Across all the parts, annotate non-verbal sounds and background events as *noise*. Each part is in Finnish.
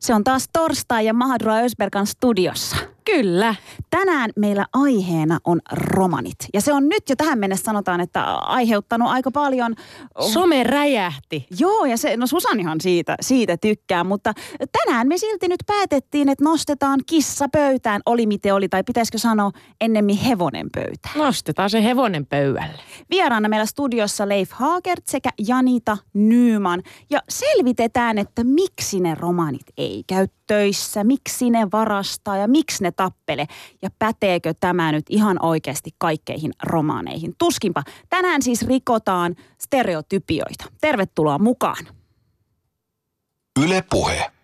Se on taas torstai ja Mahadura Ösberkan studiossa. Kyllä. Tänään meillä aiheena on romanit. Ja se on nyt jo tähän mennessä sanotaan, että aiheuttanut aika paljon... Some räjähti. Joo, ja se, no Susanihan siitä, siitä tykkää, mutta tänään me silti nyt päätettiin, että nostetaan kissa pöytään, oli miten oli, tai pitäisikö sanoa ennemmin hevonen pöytään. Nostetaan se hevonen pöydälle. Vieraana meillä studiossa Leif Haagert sekä Janita Nyyman. Ja selvitetään, että miksi ne romanit ei käy töissä, miksi ne varastaa ja miksi ne tappele. Ja päteekö tämä nyt ihan oikeasti kaikkeihin romaaneihin? Tuskinpa. Tänään siis rikotaan stereotypioita. Tervetuloa mukaan. Yle Puhe.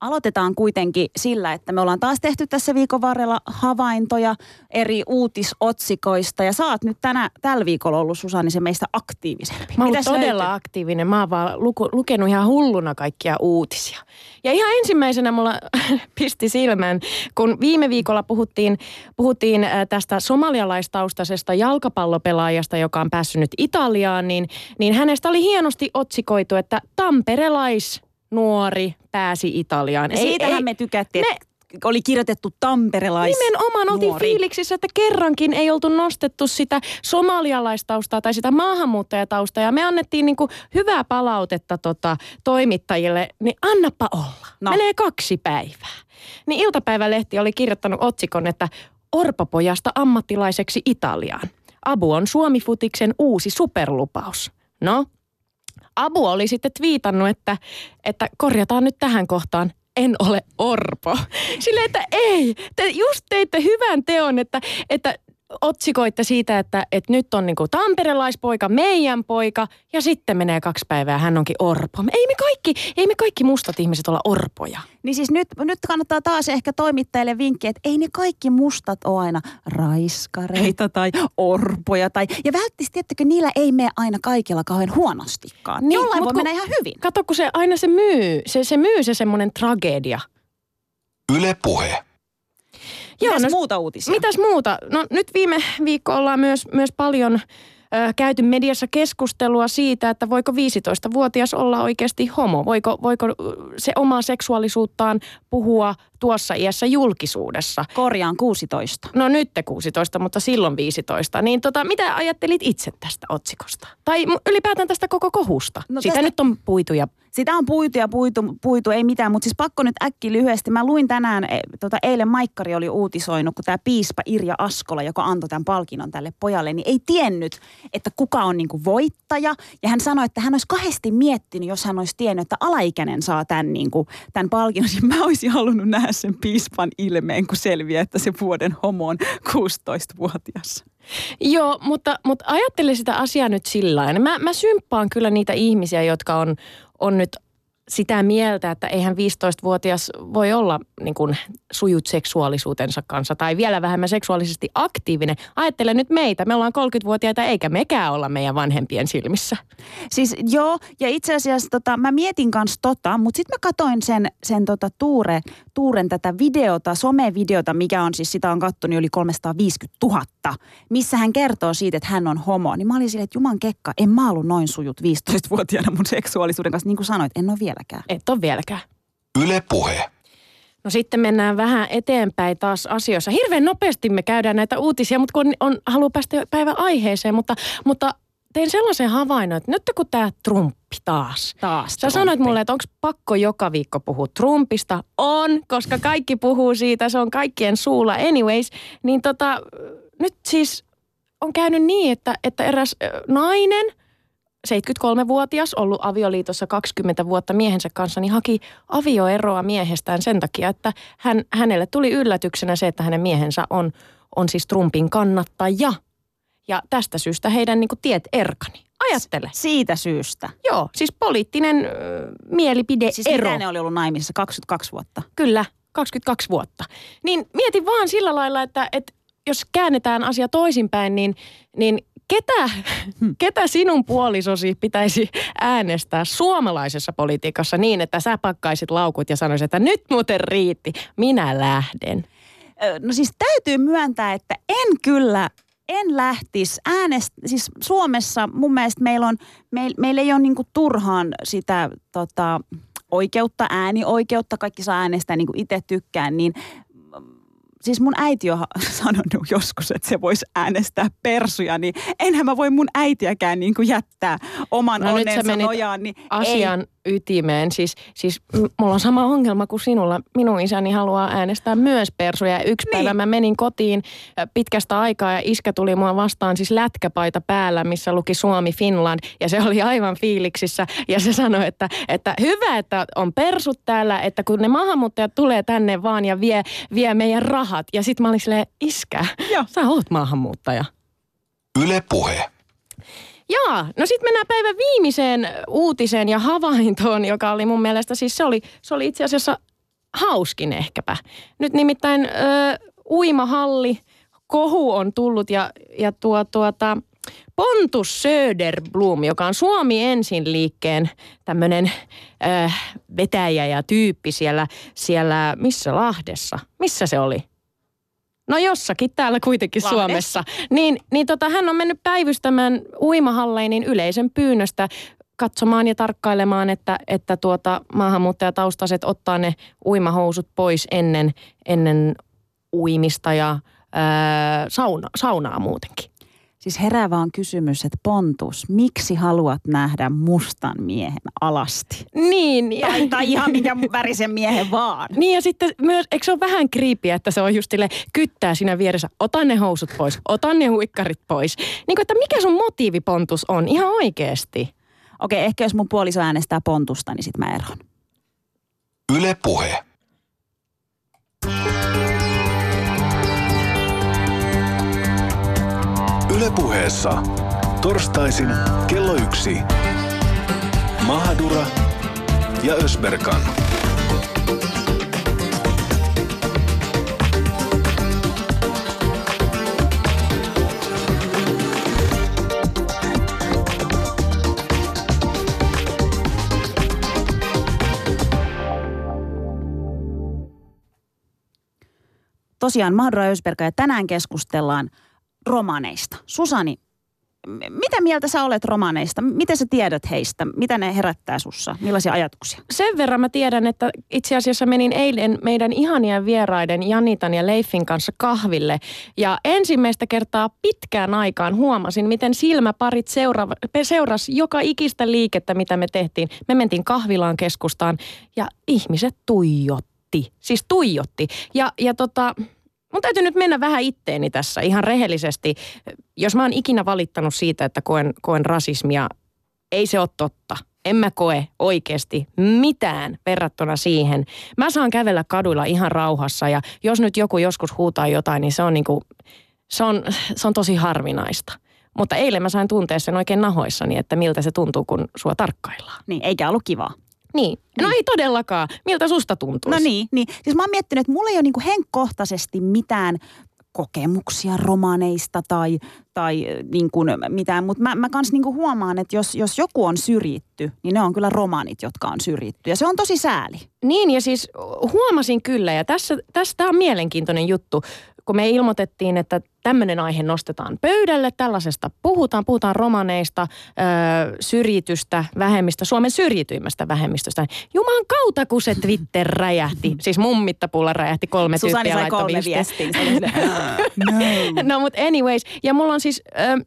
Aloitetaan kuitenkin sillä, että me ollaan taas tehty tässä viikon varrella havaintoja eri uutisotsikoista. Ja sä oot nyt tänä, tällä viikolla ollut Susani se meistä aktiivisempi. Mä oon Mitäs todella löytyy? aktiivinen. Mä oon vaan luku, lukenut ihan hulluna kaikkia uutisia. Ja ihan ensimmäisenä mulla *laughs* pisti silmään, kun viime viikolla puhuttiin, puhuttiin äh, tästä somalialaistaustaisesta jalkapallopelaajasta, joka on päässyt nyt Italiaan, niin, niin hänestä oli hienosti otsikoitu, että tamperelais nuori pääsi Italiaan. Ja siitähän me tykättiin, me- oli kirjoitettu tamperelais Nimenomaan oltiin nuori. fiiliksissä, että kerrankin ei oltu nostettu sitä somalialaistaustaa tai sitä maahanmuuttajataustaa. Ja me annettiin niinku hyvää palautetta tota, toimittajille, niin annappa olla. No. No. Menee kaksi päivää. Niin iltapäivälehti oli kirjoittanut otsikon, että Orpapojasta ammattilaiseksi Italiaan. Abu on Suomifutiksen uusi superlupaus. No, Abu oli sitten twiitannut, että, että korjataan nyt tähän kohtaan, en ole orpo. *laughs* Silleen, että ei, te just teitte hyvän teon, että, että otsikoitte siitä, että, että nyt on niinku tamperelaispoika, meidän poika, ja sitten menee kaksi päivää ja hän onkin orpo. Ei me kaikki, ei me kaikki mustat ihmiset olla orpoja. Niin siis nyt, nyt kannattaa taas ehkä toimittajille vinkki, että ei ne kaikki mustat ole aina raiskareita tai orpoja. Tai, ja välttämättä, tiettäkö, niillä ei mene aina kaikilla kauhean huonostikaan. Niin, Jollain voi kun- mennä ihan hyvin. Kato, kun se aina se myy, se, se myy se semmoinen tragedia. Yle Puhe. Mitäs no- muuta uutisia? Mitäs muuta? No nyt viime viikko ollaan myös, myös paljon ö, käyty mediassa keskustelua siitä, että voiko 15-vuotias olla oikeasti homo. Voiko, voiko se omaa seksuaalisuuttaan puhua tuossa iässä julkisuudessa. Korjaan 16. No nyt te 16, mutta silloin 15. Niin tota, mitä ajattelit itse tästä otsikosta? Tai ylipäätään tästä koko kohusta? No Sitä tästä- nyt on puitu ja Sitä on puitu ja puitu, puitu, ei mitään, mutta siis pakko nyt äkki lyhyesti. Mä luin tänään, e, tota, eilen Maikkari oli uutisoinut, kun tämä piispa Irja Askola, joka antoi tämän palkinnon tälle pojalle, niin ei tiennyt, että kuka on niinku voittaja. Ja hän sanoi, että hän olisi kahdesti miettinyt, jos hän olisi tiennyt, että alaikäinen saa tämän, niinku, tämän palkinnon. *laughs* Mä olisin halunnut nähdä sen piispan ilmeen, kun selviää, että se vuoden homo on 16-vuotias. Joo, mutta, mutta ajattele sitä asiaa nyt sillä lailla. Mä, mä symppaan kyllä niitä ihmisiä, jotka on, on nyt sitä mieltä, että eihän 15-vuotias voi olla niin kuin sujut seksuaalisuutensa kanssa tai vielä vähemmän seksuaalisesti aktiivinen. Ajattele nyt meitä, me ollaan 30-vuotiaita eikä mekään olla meidän vanhempien silmissä. Siis joo, ja itse asiassa tota, mä mietin kanssa tota, mutta sitten mä katoin sen, sen tota Tuure, Tuuren tätä videota, somevideota, mikä on siis, sitä on kattonut yli 350 000, missä hän kertoo siitä, että hän on homo. Niin mä olin silleen, että juman kekka, en mä ollut noin sujut 15-vuotiaana mun seksuaalisuuden kanssa, niin kuin sanoit, en ole vieläkään. Et ole vieläkään. Yle Puhe. No sitten mennään vähän eteenpäin taas asioissa. Hirveän nopeasti me käydään näitä uutisia, mutta kun on, haluaa päästä päivän aiheeseen, mutta, mutta tein sellaisen havainnon, että nyt kun tämä Trumpi taas. Taas Sä sanoit Trumpi. mulle, että onko pakko joka viikko puhua Trumpista. On, koska kaikki puhuu siitä, se on kaikkien suulla anyways. Niin tota, nyt siis on käynyt niin, että, että eräs nainen, 73-vuotias, ollut avioliitossa 20 vuotta miehensä kanssa, niin haki avioeroa miehestään sen takia, että hän, hänelle tuli yllätyksenä se, että hänen miehensä on, on siis Trumpin kannattaja. Ja tästä syystä heidän niin kuin, tiet erkani. Ajattele. Siitä syystä. Joo, siis poliittinen äh, mielipide Siis ero. ne oli ollut naimisissa 22 vuotta? Kyllä, 22 vuotta. Niin mietin vaan sillä lailla, että, että jos käännetään asia toisinpäin, niin, niin ketä, ketä sinun puolisosi pitäisi äänestää suomalaisessa politiikassa niin, että sä pakkaisit laukut ja sanoisit, että nyt muuten riitti, minä lähden. No siis täytyy myöntää, että en kyllä, en lähtisi äänest... Siis Suomessa mun mielestä meillä on, meil, meillä ei ole niinku turhaan sitä tota, oikeutta, äänioikeutta, kaikki saa äänestää niin kuin itse tykkään, niin Siis mun äiti on *laughs* sanonut joskus, että se voisi äänestää persuja, niin enhän mä voi mun äitiäkään niin kuin jättää oman No onnensa menit nojaan. Niin Asian ytimeen. Siis, siis mulla on sama ongelma kuin sinulla. Minun isäni haluaa äänestää myös persuja. Ja Yksi Niin. päivä mä menin kotiin pitkästä aikaa ja iskä tuli mua vastaan siis lätkäpaita päällä, missä luki Suomi Finland. Ja se oli aivan fiiliksissä. Ja se sanoi, että, että hyvä, että on persut täällä, että kun ne maahanmuuttajat tulee tänne vaan ja vie, vie meidän rahat. Ja sitten mä olin silleen, iskä, Joo. sä oot maahanmuuttaja. Yle Puhe. Jaa, no sitten mennään päivän viimeiseen uutiseen ja havaintoon, joka oli mun mielestä, siis se oli, se oli itse asiassa hauskin ehkäpä. Nyt nimittäin ö, uimahalli, kohu on tullut ja, ja tuo, tuota, Pontus Söderblom, joka on Suomi ensin liikkeen tämmöinen vetäjä ja tyyppi siellä, siellä, missä Lahdessa, missä se oli? No jossakin täällä kuitenkin Lahdessa. Suomessa. Niin, niin tota, hän on mennyt päivystämään uimahalleinin yleisen pyynnöstä katsomaan ja tarkkailemaan, että, että tuota, maahanmuuttajataustaiset ottaa ne uimahousut pois ennen, ennen uimista ja ää, sauna, saunaa muutenkin. Siis herää vaan kysymys, että Pontus, miksi haluat nähdä mustan miehen alasti? Niin, ja, Tai, tai ihan minkä värisen miehen vaan. niin ja sitten myös, eikö se ole vähän kriipiä, että se on just sille kyttää siinä vieressä, ota ne housut pois, ota ne huikkarit pois. Niin kuin, että mikä sun motiivipontus on ihan oikeasti? Okei, ehkä jos mun puoliso äänestää Pontusta, niin sit mä eroon. Yle Puhe. Yle Puheessa. Torstaisin kello yksi. Mahadura ja Ösberkan. Tosiaan Mahdra Ösberga ja tänään keskustellaan romaneista. Susani, mitä mieltä sä olet romaneista? Mitä sä tiedät heistä? Mitä ne herättää sussa? Millaisia ajatuksia? sen verran mä tiedän, että itse asiassa menin eilen meidän ihanien vieraiden Janitan ja Leifin kanssa kahville. Ja ensimmäistä kertaa pitkään aikaan huomasin, miten silmäparit seura- seuras joka ikistä liikettä, mitä me tehtiin. Me mentiin kahvilaan keskustaan ja ihmiset tuijotti. Siis tuijotti. Ja, ja tota, mun täytyy nyt mennä vähän itteeni tässä ihan rehellisesti. Jos mä oon ikinä valittanut siitä, että koen, koen rasismia ei se ole totta. En mä koe oikeasti mitään verrattuna siihen. Mä saan kävellä kaduilla ihan rauhassa ja jos nyt joku joskus huutaa jotain, niin se on, niinku, se on, se on tosi harvinaista. Mutta eilen mä sain tuntea sen oikein nahoissani, että miltä se tuntuu, kun sua tarkkaillaan. Niin, eikä ollut kivaa. Niin. No ei todellakaan. Miltä susta tuntuu? No niin, niin. Siis mä oon miettinyt, että mulla ei ole niinku henkkohtaisesti mitään kokemuksia romaneista tai, tai äh, niin kuin mitään, mutta mä, mä kans niinku huomaan, että jos, jos joku on syrjitty, niin ne on kyllä romanit, jotka on syrjitty. Ja se on tosi sääli. Niin ja siis huomasin kyllä ja tässä, tästä on mielenkiintoinen juttu, kun me ilmoitettiin, että tämmöinen aihe nostetaan pöydälle, tällaisesta puhutaan, puhutaan romaneista, ö, syrjitystä vähemmistä, Suomen syrjityimmästä vähemmistöstä. Juman kautta, kun se Twitter räjähti, *laughs* siis mun mittapulla räjähti kolme Susani tyyppiä sai kolme viestiä. *laughs* no. No mutta anyways, ja mulla on siis ö,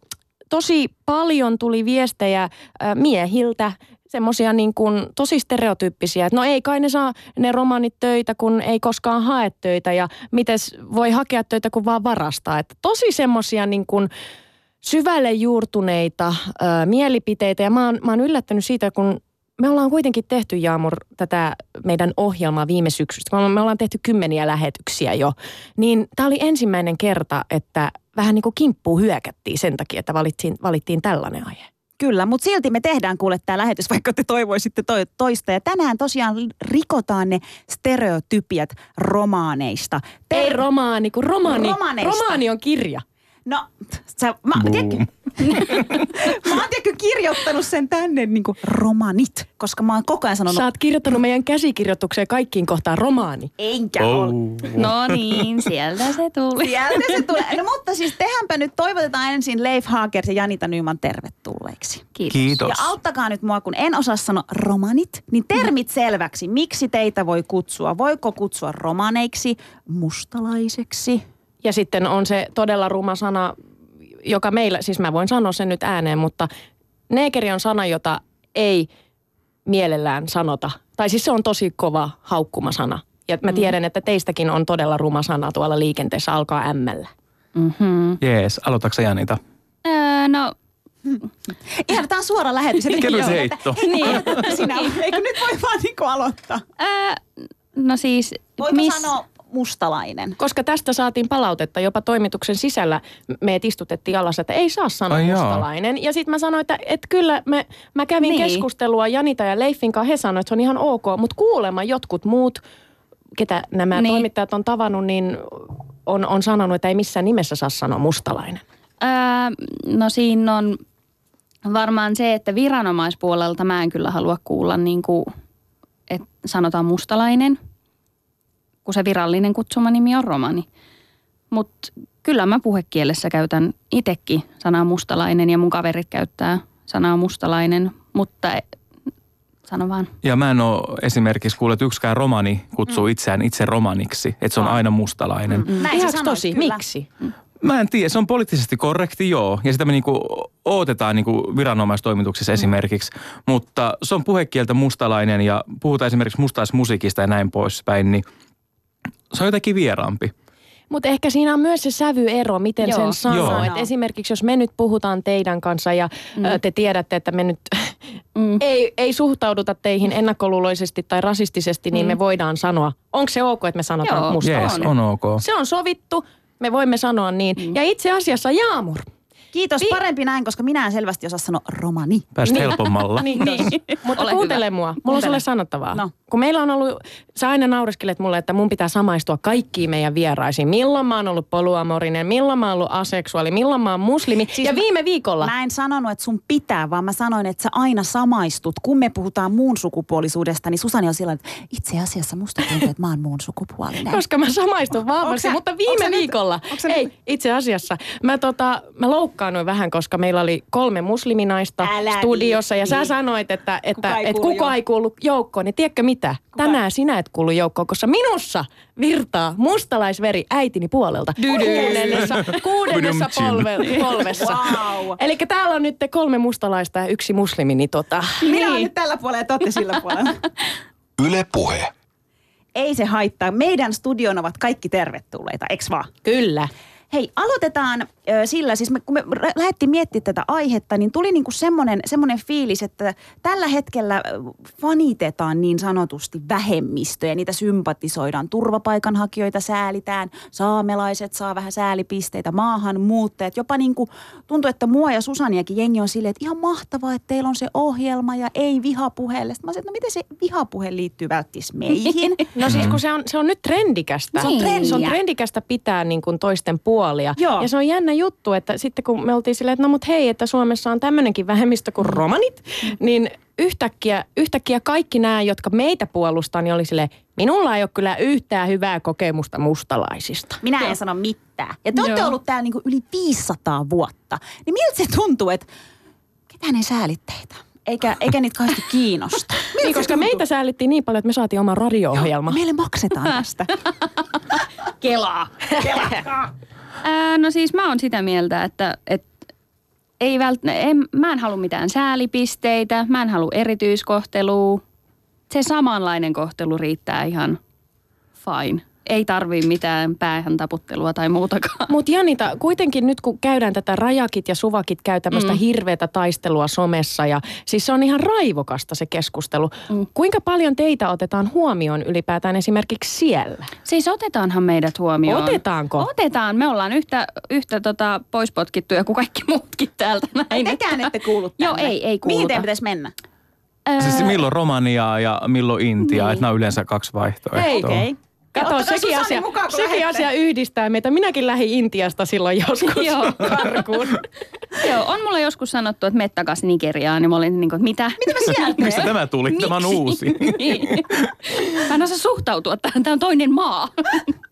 tosi paljon tuli viestejä miehiltä, semmoisia niin kuin tosi stereotyyppisiä, että no ei kai ne saa ne romanit töitä, kun ei koskaan hae töitä ja mites voi hakea töitä, kun vaan varastaa. Että tosi semmoisia niin kuin syvälle juurtuneita ö, mielipiteitä ja mä oon, mä oon yllättänyt siitä, kun me ollaan kuitenkin tehty, Jaamur, tätä meidän ohjelmaa viime syksystä. Me ollaan tehty kymmeniä lähetyksiä jo. Niin tämä oli ensimmäinen kerta, että vähän niin kuin kimppuun hyökättiin sen takia, että valittiin, valittiin tällainen aihe. Kyllä, mutta silti me tehdään kuule tämä lähetys, *laughs* vaikka te toivoisitte to- toista. Ja tänään tosiaan rikotaan ne stereotypiat romaaneista. Ei romaani, kun romaani, Romaneista. romaani on kirja. No, sä, mä, tiedätkö, *laughs* mä oon tiedätkö, kirjoittanut sen tänne niin kuin romanit, koska mä oon koko ajan sanonut, Sä oot kirjoittanut meidän käsikirjoitukseen kaikkiin kohtaan romaani. enkä oh. ole. No niin, sieltä se tuli. Sieltä se tulee. No mutta siis tehdäänpä nyt, toivotetaan ensin Leif Hager ja Janita Nyman tervetulleeksi. Kiitos. Kiitos. Ja auttakaa nyt mua, kun en osaa sanoa romanit, niin termit selväksi. Miksi teitä voi kutsua? Voiko kutsua romaneiksi, mustalaiseksi? Ja sitten on se todella ruma sana, joka meillä, siis mä voin sanoa sen nyt ääneen, mutta neekeri on sana, jota ei mielellään sanota. Tai siis se on tosi kova haukkuma sana. Ja mä tiedän, että teistäkin on todella ruma sana tuolla liikenteessä, alkaa ämmällä. Mm-hmm. Jees, aloitatko Janita? Öö, no, *laughs* Ihan tämä on suora lähetys. *laughs* Kerro se heitto. että- *laughs* Niin. Aloita sinä. Eikö nyt voi vaan niin aloittaa? öö, no siis... Voiko sanoa mustalainen? Koska tästä saatiin palautetta jopa toimituksen sisällä. Meet istutettiin alas, että ei saa sanoa Ai mustalainen. Ja sitten mä sanoin, että, että kyllä me, mä kävin Niin. keskustelua Janita ja Leifin kanssa. He sanoivat, että se on ihan ok. Mutta kuulemma jotkut muut, ketä nämä niin. toimittajat on tavannut, niin on, on sanonut, että ei missään nimessä saa sanoa mustalainen. Öö, no siinä on varmaan se, että viranomaispuolelta mä en kyllä halua kuulla niin kuin, että sanotaan mustalainen, kun se virallinen kutsumanimi on romani. Mutta kyllä mä puhekielessä käytän itsekin sanaa mustalainen ja mun kaverit käyttää sanaa mustalainen, mutta e- sano vaan. Ja mä en ole esimerkiksi kuullut, että yksikään romani kutsuu itseään itse romaniksi. Että se on aina mustalainen. Näin sä Ihan sanoit, tosi. kyllä. Miksi? Mä en tiedä, se on poliittisesti korrekti, joo. Ja sitä me niinku odotetaan niinku viranomaistoimituksissa esimerkiksi. Mutta se on puhekieltä mustalainen ja puhutaan esimerkiksi mustalaismusiikista ja näin poispäin, niin se on jotenkin vieraampi. Mutta ehkä siinä on myös se sävyero, miten Joo. sen sanoo. Joo. Et esimerkiksi jos me nyt puhutaan teidän kanssa ja mm. te tiedätte, että me nyt Mm. *laughs* ei, ei suhtauduta teihin ennakkoluuloisesti tai rasistisesti, niin me voidaan sanoa. Onko se ok, että me sanotaan Joo. mustalainen? Jees, on ok. Se on sovittu, me voimme sanoa niin. Mm. Ja itse asiassa Jaamur. Kiitos, Vi- parempi näin, koska minä en selvästi osaa sanoa romani. Päästä helpommalla. *laughs* Niin, niin. Mutta Ole kuuntele hyvä. mua. Mulla on Kuuntele. sulle sanottavaa. No. Kun meillä on ollut, sä aina naureskelet mulle, että mun pitää samaistua kaikkiin meidän vieraisiin. Milloin mä oon ollut poluamorinen, milloin mä oon ollut aseksuaali, milloin mä oon muslimi. Siis ja viime viikolla. Mä en sanonut, että sun pitää, vaan mä sanoin, että sä aina samaistut. Kun me puhutaan muun sukupuolisuudesta, niin Susani on sillä että itse asiassa musta tuntuu, että mä oon muun sukupuolinen. Koska mä samaistun vahvasti, mutta viime nyt- viikolla, sä ei nyt- itse asiassa, mä, tota, mä loukkaannuin vähän, koska meillä oli kolme musliminaista Älä studiossa ja sä sanoit, että, että Kuka ei et kuulu kuka ei kuulu joukkoon. Niin tiedätkö mitä? Tänään sinä et kuulu joukkoon, koska minussa virtaa mustalaisveri äitini puolelta. Kuudennessa, *laughs* kuudennessa polve, *laughs* polvessa. Wow. Eli täällä on nyt kolme mustalaista ja yksi muslimi, niin tota... Minä olen nyt tällä puolella ja te olette sillä puolella. *laughs* Yle Puhe. Ei se haittaa. Meidän studion ovat kaikki tervetulleita, eks vaan? Kyllä. Hei, aloitetaan sillä, siis me, kun me lähdettiin miettimään tätä aihetta, niin tuli niinku semmoinen, semmoinen fiilis, että tällä hetkellä fanitetaan niin sanotusti vähemmistöjä, niitä sympatisoidaan. Turvapaikanhakijoita säälitään, saamelaiset saa vähän säälipisteitä, maahanmuuttajat. Jopa niinku tuntuu, että mua ja Susaniakin jengi on silleen, että ihan mahtavaa, että teillä on se ohjelma ja ei vihapuheelle. Sitten mä olisin, että no miten se vihapuhe liittyy välttis meihin? *laughs* No siis kun se on, se on nyt trendikästä. Se on trendiä. Se on trendikästä pitää niin kuin toisten puolia. Joo. Ja se on jännä juttu, että sitten kun me oltiin silleen, että no mut hei, että Suomessa on tämmöinenkin vähemmistö kuin romanit, niin yhtäkkiä, yhtäkkiä kaikki nämä, jotka meitä puolustaa, niin oli silleen, minulla ei ole kyllä yhtään hyvää kokemusta mustalaisista. Minä en sano mitään. Ja te olette Joo. ollut täällä niinku yli 500 vuotta. Niin miltä se tuntuu, että ketään ei säälit teitä? Eikä, eikä niitä kauheasti kiinnosta. Niin, koska tuntuu? meitä säälittiin niin paljon, että me saatiin oma radio-ohjelma. Meille maksetaan tästä. *laughs* Kelaa. Ää, no siis mä oon sitä mieltä, että, että ei vält, en, mä en halua mitään säälipisteitä, mä en halua erityiskohtelua. Se samanlainen kohtelu riittää ihan fine. Ei tarvii mitään päähän taputtelua tai muutakaan. Mutta Janita, kuitenkin nyt kun käydään tätä rajakit ja suvakit käy tämmöistä mm. hirveätä taistelua somessa ja siis se on ihan raivokasta se keskustelu. Mm. Kuinka paljon teitä otetaan huomioon ylipäätään esimerkiksi siellä? Siis otetaanhan meidät huomioon. Otetaanko? Otetaan. Me ollaan yhtä, yhtä tota poispotkittuja kuin kaikki muutkin täältä näin. Tekään ette kuulu Joo, tänne. ei, ei Mihin kuuluta. teidän pitäisi mennä? Siis milloin Romaniaa ja milloin Intiaa, Niin. että nämä on yleensä kaksi vaihtoehtoa. Hei, Okei. Kato, Ottakaa sekin, Susanni asia, mukaan, sekin asia yhdistää meitä. Minäkin lähdin Intiasta silloin *laughs* joskus Joo. karkuun. *laughs* Joo, on mulle joskus sanottu, että mene takaisin Nigeriaan, niin mä olin niin kuin, mitä? Mitä mä sieltä *laughs* Mistä tämä tuli? Tämä on uusi. Niin. Mä en osaa suhtautua tähän, tämä on toinen maa.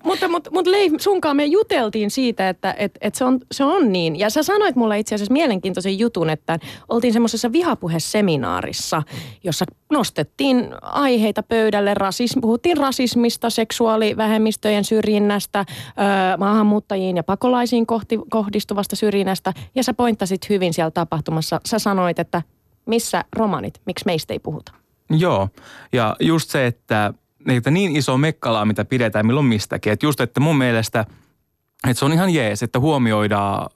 mutta mutta mutta Leif, sunkaan me juteltiin siitä, että et, et se, on, se on niin. Ja sä sanoit mulle itse asiassa mielenkiintoisen jutun, että oltiin semmoisessa vihapuheseminaarissa, jossa nostettiin aiheita pöydälle. Rasism, puhuttiin rasismista, seksuaalivähemmistöjen syrjinnästä, öö, maahanmuuttajiin ja pakolaisiin kohti, kohdistuvasta syrjinnästä. Ja sä pointtasit hyvin siellä tapahtumassa. Sä sanoit, että missä romanit, miksi meistä ei puhuta? Joo, ja just se, että, että niin iso mekkalaa, mitä pidetään milloin mistäkin. Että just, että mun mielestä, että se on ihan jees, että huomioidaan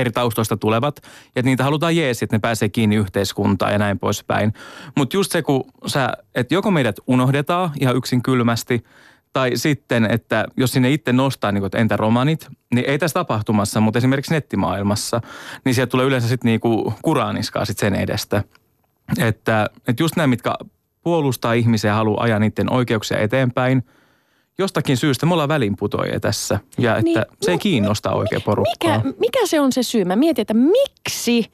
eri taustoista tulevat, ja että niitä halutaan jees, että ne pääsee kiinni yhteiskuntaan ja näin poispäin. Mutta just se, kun sä, että joko meidät unohdetaan ihan yksin kylmästi, tai sitten, että jos sinne itse nostaa, niin kuin, että entä romanit, niin ei tässä tapahtumassa, mutta esimerkiksi nettimaailmassa, niin sieltä tulee yleensä sitten niinku kuraaniskaa sit sen edestä. Että, että just nämä, mitkä puolustaa ihmisiä ja haluaa ajaa niiden oikeuksia eteenpäin, jostakin syystä me ollaan välinputoajia tässä. Ja että Niin, se ei no, kiinnosta oikein porukkaa. Mikä, mikä se on se syy? Mä mietin, että miksi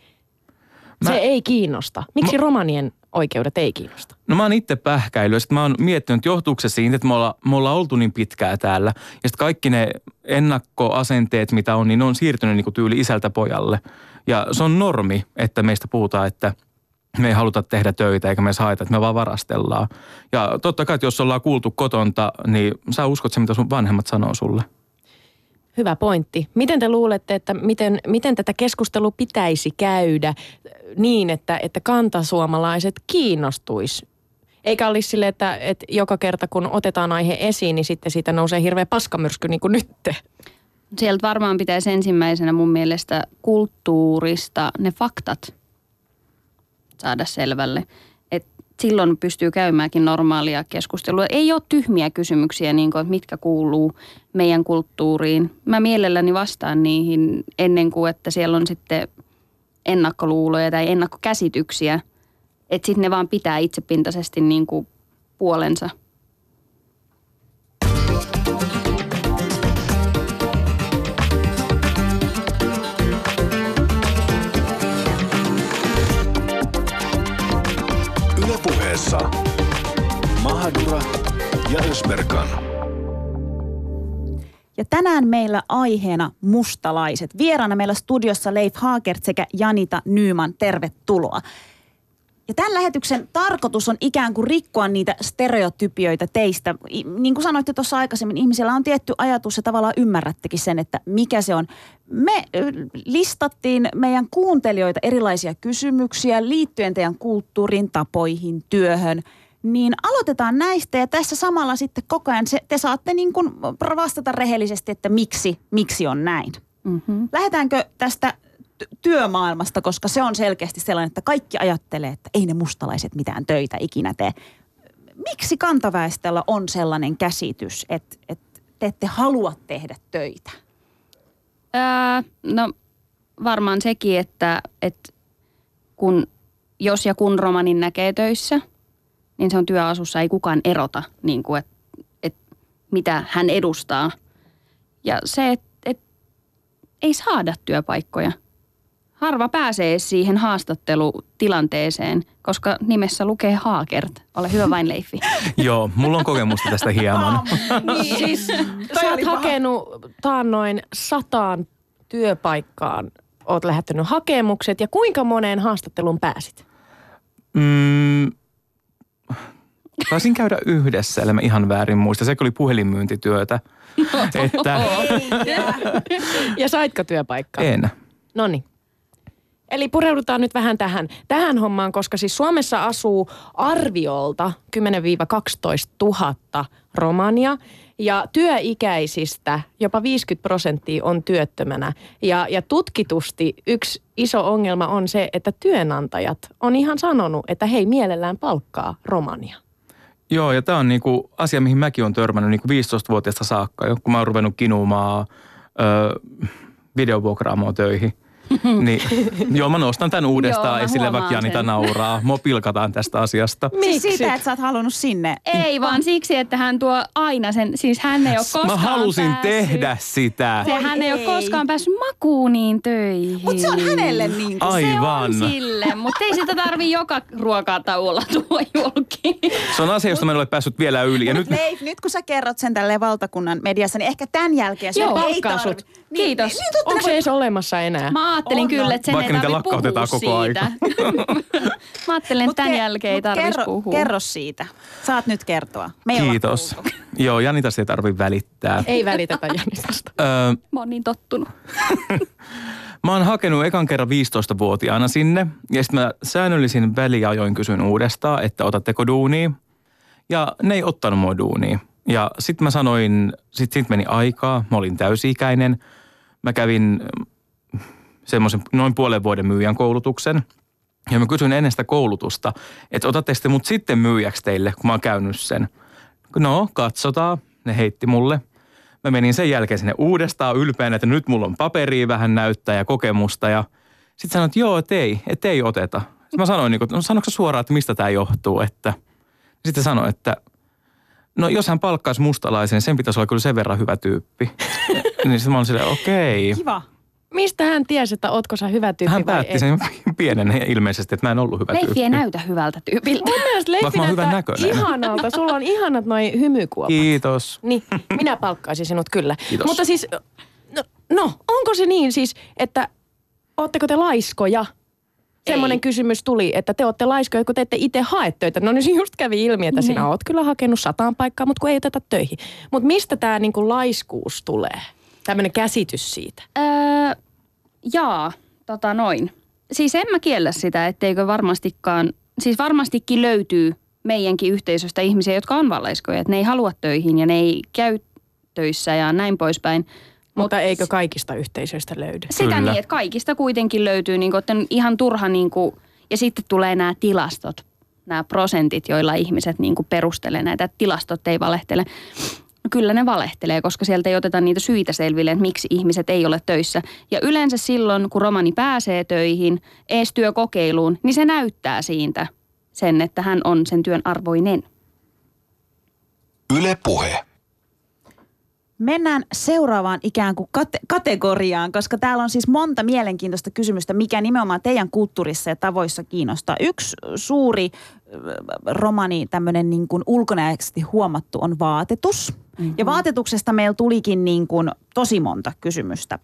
Mä- se ei kiinnosta? Miksi romanien oikeudet ei kiinnosta? No mä oon itse pähkäillyt ja sitten mä oon miettinyt, että johtuuko se siitä, että me ollaan, me ollaan oltu niin pitkää täällä. Ja sitten kaikki ne ennakkoasenteet, mitä on, niin ne on siirtynyt niin kuin tyyli isältä pojalle. Ja se on normi, että meistä puhutaan, että me ei haluta tehdä töitä eikä me haeta, että me vaan varastellaan. Ja totta kai, että jos ollaan kuultu kotonta, niin sä uskot se, mitä sun vanhemmat sanoo sulle. Hyvä pointti. Miten te luulette, että miten, miten tätä keskustelua pitäisi käydä niin, että, että kantasuomalaiset kiinnostuis? Eikä olisi sille, että, että joka kerta kun otetaan aihe esiin, niin sitten siitä nousee hirveä paskamyrsky niin kuin nytte. Sieltä varmaan pitäisi ensimmäisenä mun mielestä kulttuurista ne faktat saada selvälle. Et silloin pystyy käymäänkin normaalia keskustelua. Ei ole tyhmiä kysymyksiä, niin kuin, että mitkä kuuluu meidän kulttuuriin. Mä mielelläni vastaan niihin ennen kuin, että siellä on sitten ennakkoluuloja tai ennakkokäsityksiä. Että sitten ne vaan pitää itsepintaisesti niin kuin puolensa. Ylepuheessa Mahadura ja Ösberkan. Ja tänään meillä aiheena mustalaiset. Vieraana meillä studiossa Leif Haakert sekä Janita Nyyman. Tervetuloa. Ja tämän lähetyksen tarkoitus on ikään kuin rikkoa niitä stereotypioita teistä. Niin kuin sanoitte tuossa aikaisemmin, ihmisellä on tietty ajatus ja tavallaan ymmärrättekin sen, että mikä se on. Me listattiin meidän kuuntelijoita erilaisia kysymyksiä liittyen teidän kulttuuriin, tapoihin, työhön. Niin aloitetaan näistä ja tässä samalla sitten koko ajan se, te saatte niin kuin vastata rehellisesti, että miksi, miksi on näin. Mm-hmm. Lähdetäänkö tästä työmaailmasta, koska se on selkeästi sellainen, että kaikki ajattelee, että ei ne mustalaiset mitään töitä ikinä tee. Miksi kantaväestöllä on sellainen käsitys, että, että te ette halua tehdä töitä? Ää, no varmaan sekin, että, että kun, jos ja kun romanin näkee töissä, niin se on työasussa, ei kukaan erota, niin kuin, että, että mitä hän edustaa. Ja se, että, että ei saada työpaikkoja. Harva pääsee siihen haastattelutilanteeseen, koska nimessä lukee Haakert. Ole hyvä vain, Leifi. *laughs* Joo, mulla on kokemusta tästä hieman. *laughs* Niin. Siis sä oot hakenut taannoin sataan työpaikkaan. Oot lähettänyt hakemukset ja kuinka moneen haastatteluun pääsit? Mm, taisin käydä yhdessä, ellei mä ihan väärin muista. Se oli puhelinmyyntityötä. että *laughs* Ja saitko työpaikkaa? en. No niin. Eli pureudutaan nyt vähän tähän, tähän hommaan, koska siis Suomessa asuu arviolta 10-12 000 romania. Ja työikäisistä jopa 50 prosenttia on työttömänä. Ja, ja tutkitusti yksi iso ongelma on se, että työnantajat on ihan sanonut, että hei mielellään palkkaa romania. Joo, ja tämä on niinku asia, mihin mäkin olen törmännyt niinku 15-vuotiaasta saakka, kun mä oon ruvennut kinumaan videovuokraamoon töihin. Niin, *laughs* joo, mä nostan tämän uudestaan Joo, esille, vaikka Janita sen. nauraa. Mua pilkataan tästä asiasta. Siis siitä, että sä oot halunnut sinne. Ei, vaan siksi, että hän tuo aina sen, siis hän ei ole koskaan Mä halusin päässyt, tehdä sitä. Se, hän ei ole ei. koskaan päässyt makuuniin töihin. Mutta se on hänelle niin kuin. Aivan. Se on sille, mutta ei sitä tarvi joka ruokatauolla *laughs* tuo julki. Se on asia, josta mä en ole päässyt vielä yli. Ja nyt Nyt, Leif, nyt kun sä kerrot sen tälle valtakunnan mediassa, niin ehkä tämän jälkeen Joo, sun ei tarvi. sut. Niin, Kiitos. Niin, niin, Onko se edes olemassa enää? Mä ajattelin On, kyllä, että sen Vaikka ei niitä lakkautetaan puhua koko siitä. *laughs* Mä ajattelin, että tämän ke- jälkeen ei tarvitsisi kerro, puhua. Kerro siitä. Saat nyt kertoa. Me ei Kiitos. *laughs* Joo, Janita se ei tarvi välittää. Ei välitetä Janitasta. Öö, Mä oon niin tottunut. *laughs* Mä oon hakenut ekan kerran 15-vuotiaana sinne ja sitten mä säännöllisin väliajoin kysyin uudestaan, että otatteko duunia. Ja ne ei ottanut mua duunia. Ja sitten mä sanoin, sitten sit meni aikaa, mä olin täysi-ikäinen. Mä kävin semmoisen noin puolen vuoden myyjän koulutuksen. Ja mä kysyin ennen sitä koulutusta, että otatteko te mut sitten myyjäksi teille, kun mä oon käynyt sen. No, katsotaan. Ne heitti mulle. Mä menin sen jälkeen sinne uudestaan ylpeänä, että nyt mulla on paperia vähän näyttää ja kokemusta. Ja sitten sanoin, että joo, että ei, että ei oteta. Sitten mä sanoin, niin kuin, no sanoiko suoraan, että mistä tämä johtuu. Että... Sitten sanoin, että no jos hän palkkaisi mustalaisen, sen pitäisi olla kyllä sen verran hyvä tyyppi. *laughs* niin sitten mä olin silleen, okei. Kiva. Mistä hän tiesi, että ootko sä hyvä tyyppi Hän vai päätti ei? sen *laughs* pienen ilmeisesti, että mä en ollut hyvä Leiffi tyyppi. ei näytä hyvältä tyypiltä. Mun mielestä Leiffi Vaikka mä oon hyvän näyttää näköinen. ihanalta. Sulla on ihanat noi hymykuopat. Kiitos. Niin, minä palkkaisin sinut kyllä. Kiitos. Mutta siis, no, no, onko se niin siis, että ootteko te laiskoja? Semmoinen kysymys tuli, että te olette laiskoja, kun te ette itse hae töitä. No niin se just kävi ilmi, että sinä Niin. oot kyllä hakenut sataan paikkaa, mutta kun ei oteta töihin. Mutta mistä tämä niinku laiskuus tulee? Tämmöinen käsitys siitä. Öö, jaa, tota noin. Siis en mä kiellä sitä, etteikö varmastikaan, siis varmastikin löytyy meidänkin yhteisöstä ihmisiä, jotka on vallaiskoja, että ne ei halua töihin ja ne ei käy töissä ja näin poispäin. Mutta eikö kaikista yhteisöistä löydy? Sitä Kyllä. niin, että kaikista kuitenkin löytyy, niin kuin, että ihan turha, niin kuin, ja sitten tulee nämä tilastot, nämä prosentit, joilla ihmiset niin kuin perustelee näitä, että tilastot ei valehtele. No Kyllä ne valehtelee, koska sieltä ei oteta niitä syitä selville, että miksi ihmiset ei ole töissä. Ja yleensä silloin, kun romani pääsee töihin, ees työkokeiluun, niin se näyttää siitä sen, että hän on sen työn arvoinen. Yle Puhe. Mennään seuraavaan ikään kuin kate- kategoriaan, koska täällä on siis monta mielenkiintoista kysymystä, mikä nimenomaan teidän kulttuurissa ja tavoissa kiinnostaa. Yksi suuri romani, tämmöinen niin kuin ulkonäöisesti huomattu on vaatetus. Mm-hmm. Ja vaatetuksesta meillä tulikin niin kuin tosi monta kysymystä.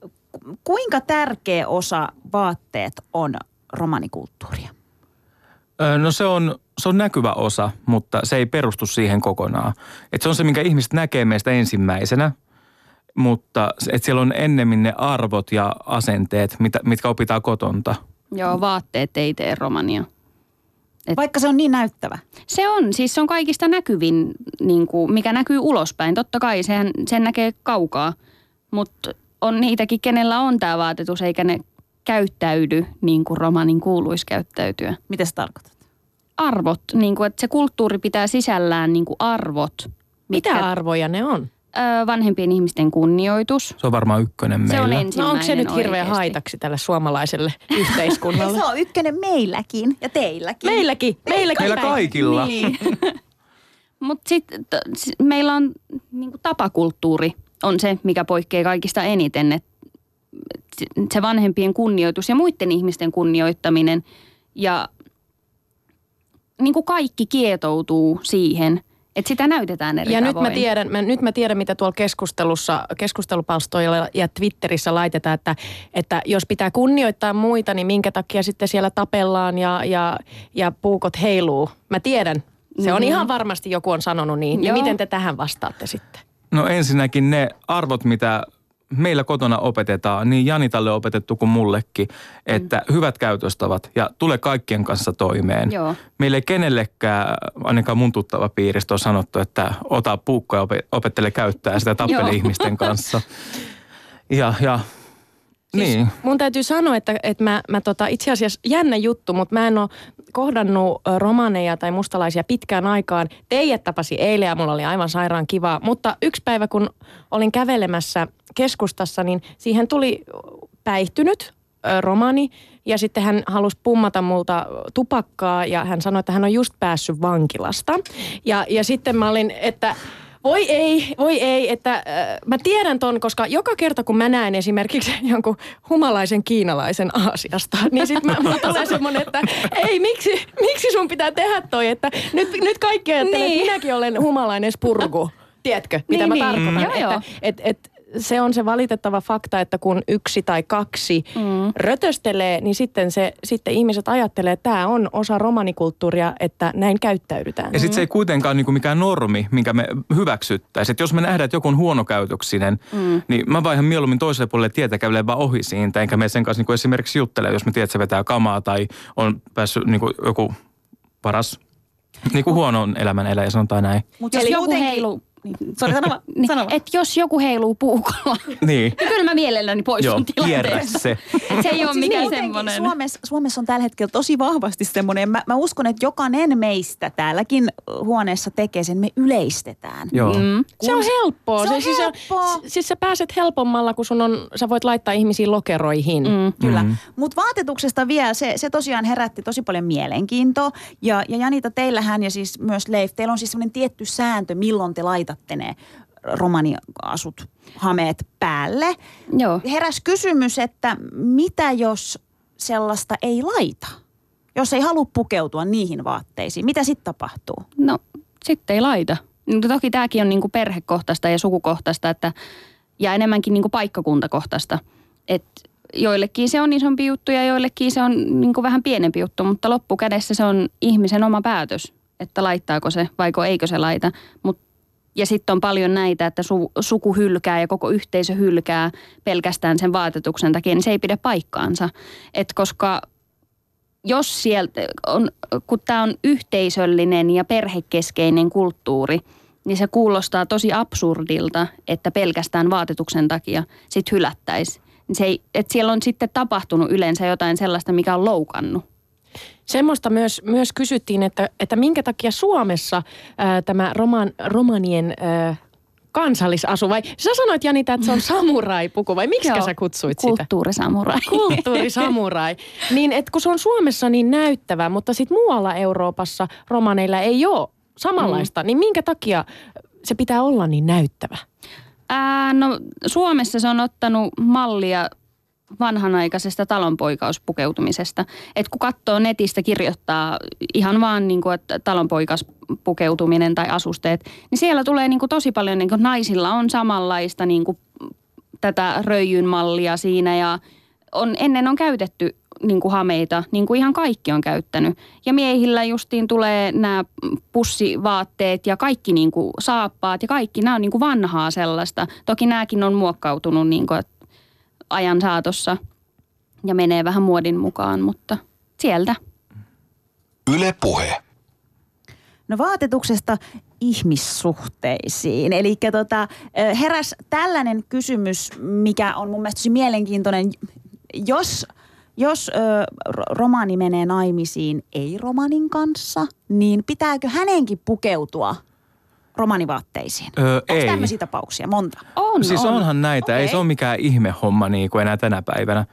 Ku- Kuinka tärkeä osa vaatteet on romanikulttuuria? No se on, se on näkyvä osa, mutta se ei perustu siihen kokonaan. Et se on se, minkä ihmiset näkee meistä ensimmäisenä, mutta et siellä on ennemmin ne arvot ja asenteet, mitä, mitkä opitaan kotonta. Joo, vaatteet ei tee romania. Et- Vaikka se on niin näyttävä. Se on, siis se on kaikista näkyvin, niin kuin, mikä näkyy ulospäin. Totta kai sehän, sen näkee kaukaa, mutta on niitäkin, kenellä on tämä vaatetus, eikä ne käyttäydy niin kuin romanin kuuluisi käyttäytyä. Mitä se tarkoittaa? Arvot, niin kuin, että se kulttuuri pitää sisällään niin kuin arvot. Mitä mitkä- arvoja ne on? Vanhempien ihmisten kunnioitus. Se on varmaan ykkönen meillä. Se on No ensimmäinen onko se nyt hirveän oikeasti. haitaksi tälle suomalaiselle *laughs* yhteiskunnalle? Se on ykkönen meilläkin ja teilläkin. Meilläkin, meilläkin. Meillä kaikilla. Niin. *laughs* Mutta sitten meillä on niin tapakulttuuri on se, mikä poikkeaa kaikista eniten. Et se vanhempien kunnioitus ja muiden ihmisten kunnioittaminen ja niin kuin kaikki kietoutuu siihen, että sitä näytetään eri Ja nyt tavoin. mä, tiedän, mä, nyt mä tiedän, mitä tuolla keskustelussa, keskustelupalstoilla ja Twitterissä laitetaan, että, että jos pitää kunnioittaa muita, niin minkä takia sitten siellä tapellaan ja, ja, ja puukot heiluu. Mä tiedän. Se on Mhm. ihan varmasti joku on sanonut niin. Ja miten te tähän vastaatte sitten? No ensinnäkin ne arvot, mitä meillä kotona opetetaan, niin Janitalle opetettu kuin mullekin, että mm. hyvät käytöstavat ja tule kaikkien kanssa toimeen. Joo. Meillä ei kenellekään, ainakaan mun tuttava piiristä on sanottu, että ota puukko ja ope- opettele käyttää sitä tappele Joo. ihmisten kanssa. Ja, ja Siis niin. Mun täytyy sanoa, että, että mä, mä tota, itse asiassa jännä juttu, mutta mä en ole kohdannut romaneja tai mustalaisia pitkään aikaan. Teijät tapasi eilen ja mulla oli aivan sairaan kivaa. Mutta yksi päivä, kun olin kävelemässä keskustassa, niin siihen tuli päihtynyt romani. Ja sitten hän halusi pummata multa tupakkaa ja hän sanoi, että hän on just päässyt vankilasta. Ja, ja sitten mä olin, että voi ei, voi ei, että äh, mä tiedän ton, koska joka kerta kun mä näen esimerkiksi *laughs* jonkun humalaisen kiinalaisen Aasiasta, niin sitten mulla tulee *laughs* semmoinen, että ei, miksi, miksi sun pitää tehdä toi, että nyt, nyt kaikki ajattelee, Niin. että minäkin olen humalainen spurgu. Tiedätkö, mitä Niin, mä niin. tarkoitan? Joo, joo. että, et, et, se on se valitettava fakta, että kun yksi tai kaksi mm. rötöstelee, niin sitten, se, sitten ihmiset ajattelee, että tämä on osa romanikulttuuria, että näin käyttäydytään. Ja sitten se ei kuitenkaan niinku mikään normi, minkä me hyväksyttäisiin. Että jos me nähdään, että joku on huonokäytöksinen, mm. niin mä vaihan mieluummin toiselle puolelle tietä kävelee vaan ohi siitä, enkä me sen kanssa niinku esimerkiksi juttele, jos mä tiedän, että se vetää kamaa tai on päässyt niinku joku paras, niinku huonon elämän eläjä, sanotaan näin. Mut Jos jos joku muutenkin- heiluu, Sori, sano vaan, *laughs* niin, sano vaan. et jos joku heiluu puukolla, *laughs* Niin. niin kyllä mä mielelläni poistun tilanteesta. se. *laughs* Se ei ole siis mikään semmoinen. Suomessa, Suomessa on tällä hetkellä tosi vahvasti semmoinen, mä, mä uskon, että jokainen meistä täälläkin huoneessa tekee sen, me yleistetään. Joo. Mm. Se on helppoa. Se on siis, helppoa. siis sä pääset helpommalla, kun sun on, sä voit laittaa ihmisiä lokeroihin. Mm. Kyllä. Mm. Mm. Mutta vaatetuksesta vielä, se, se tosiaan herätti tosi paljon mielenkiintoa. Ja, ja Janita, teillähän ja siis myös Leif, teillä on siis semmoinen tietty sääntö, milloin te laitatte ne romaniasut hameet päälle. Joo. Heräs kysymys, että mitä jos sellaista ei laita? Jos ei halua pukeutua niihin vaatteisiin, mitä sitten tapahtuu? No sitten ei laita. No, toki tämäkin on niinku perhekohtaista ja sukukohtaista että, ja enemmänkin niinku paikkakuntakohtaista. Et joillekin se on isompi juttu ja joillekin se on niinku vähän pienempi juttu, mutta loppukädessä se on ihmisen oma päätös, että laittaako se vaiko eikö se laita. Mut, ja sitten on paljon näitä, että su, suku hylkää ja koko yhteisö hylkää pelkästään sen vaatetuksen takia, niin se ei pidä paikkaansa. Et koska jos sieltä on, kun tämä on yhteisöllinen ja perhekeskeinen kulttuuri, niin se kuulostaa tosi absurdilta, että pelkästään vaatetuksen takia sit hylättäisiin. Se ei, että siellä on sitten tapahtunut yleensä jotain sellaista, mikä on loukannut. Semmoista myös, myös kysyttiin, että, että minkä takia Suomessa ää, tämä roman, romanien ää, kansallisasu, vai sä sanoit Janita, että se on samurai-puku, vai miksi sä kutsuit sitä? Kulttuurisamurai. *laughs* Kulttuurisamurai. Niin, että kun se on Suomessa niin näyttävä, mutta sitten muualla Euroopassa romaneilla ei ole samanlaista, mm. niin minkä takia se pitää olla niin näyttävä? Ää, no Suomessa se on ottanut mallia vanhanaikaisesta talonpoikauspukeutumisesta. Et kun katsoo netistä, kirjoittaa ihan vaan niin kuin, että talonpoikaspukeutuminen tai asusteet, niin siellä tulee niin kuin tosi paljon, niin kuin naisilla on samanlaista niin kuin tätä röijyn mallia siinä ja on, ennen on käytetty niin kuin hameita, niin kuin ihan kaikki on käyttänyt. Ja miehillä justiin tulee nämä pussivaatteet ja kaikki niin kuin saappaat ja kaikki, nämä on niin kuin vanhaa sellaista. Toki nämäkin on muokkautunut niin kuin ajan saatossa ja menee vähän muodin mukaan, mutta sieltä. Yle Puhe. No vaatetuksesta ihmissuhteisiin. Eli tota, heräs tällainen kysymys, mikä on mun mielestä mielenkiintoinen. Jos, jos ö, ro- romani menee naimisiin ei-romanin kanssa, niin pitääkö hänenkin pukeutua romanivaatteisiin? Öö, Onko ei. tämmöisiä tapauksia monta? On, Siis on. onhan näitä, ei Okei. se ole mikään ihmehomma niin kuin enää tänä päivänä.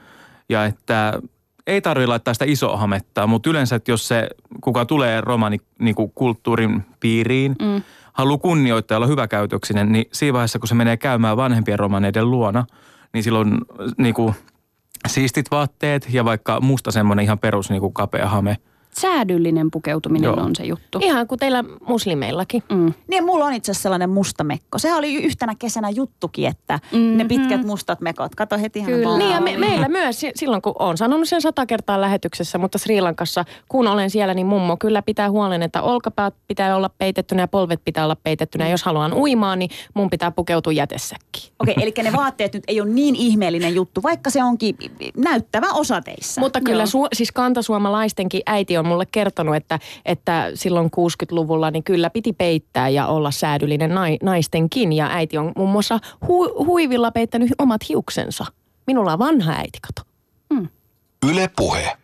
Ja että ei tarvitse laittaa sitä isoa hametta, mutta yleensä, että jos se, kuka tulee romani niin kuin kulttuurin piiriin, mm. haluaa kunnioittaa ja olla hyväkäytöksinen, niin siinä vaiheessa, kun se menee käymään vanhempien romaneiden luona, niin silloin niin kuin, siistit vaatteet ja vaikka musta semmoinen ihan perus niin kuin kapea hame. Säädyllinen pukeutuminen Joo. on se juttu. Ihan kuin teillä muslimeillakin. Mm. Niin mulla on itse asiassa sellainen musta mekko. Sehän oli yhtenä kesänä juttukin, että mm-hmm. ne Mhm. pitkät mustat mekot. Kato heti Kyllä. vaan. Niin ja me, meillä myös, si- silloin kun olen sanonut sen sata kertaa lähetyksessä, mutta Sri Lankassa, kun olen siellä, niin mummo kyllä pitää huolen, että olkapäät pitää olla peitettynä ja polvet pitää olla peitettynä. Ja jos haluan uimaan, niin mun pitää pukeutua jätesäkkiin. Okei, eli ne vaatteet nyt ei ole niin ihmeellinen juttu, vaikka se onkin näyttävä osa teissä. Mutta kyllä Joo. su, siis kantasuomalaistenkin äiti on mulle kertonut, että, että silloin 60-luvulla niin kyllä piti peittää ja olla säädyllinen nai, naistenkin. Ja äiti on muun muassa hu, huivilla peittänyt omat hiuksensa. Minulla on vanha äiti, kato. Yle Puhe.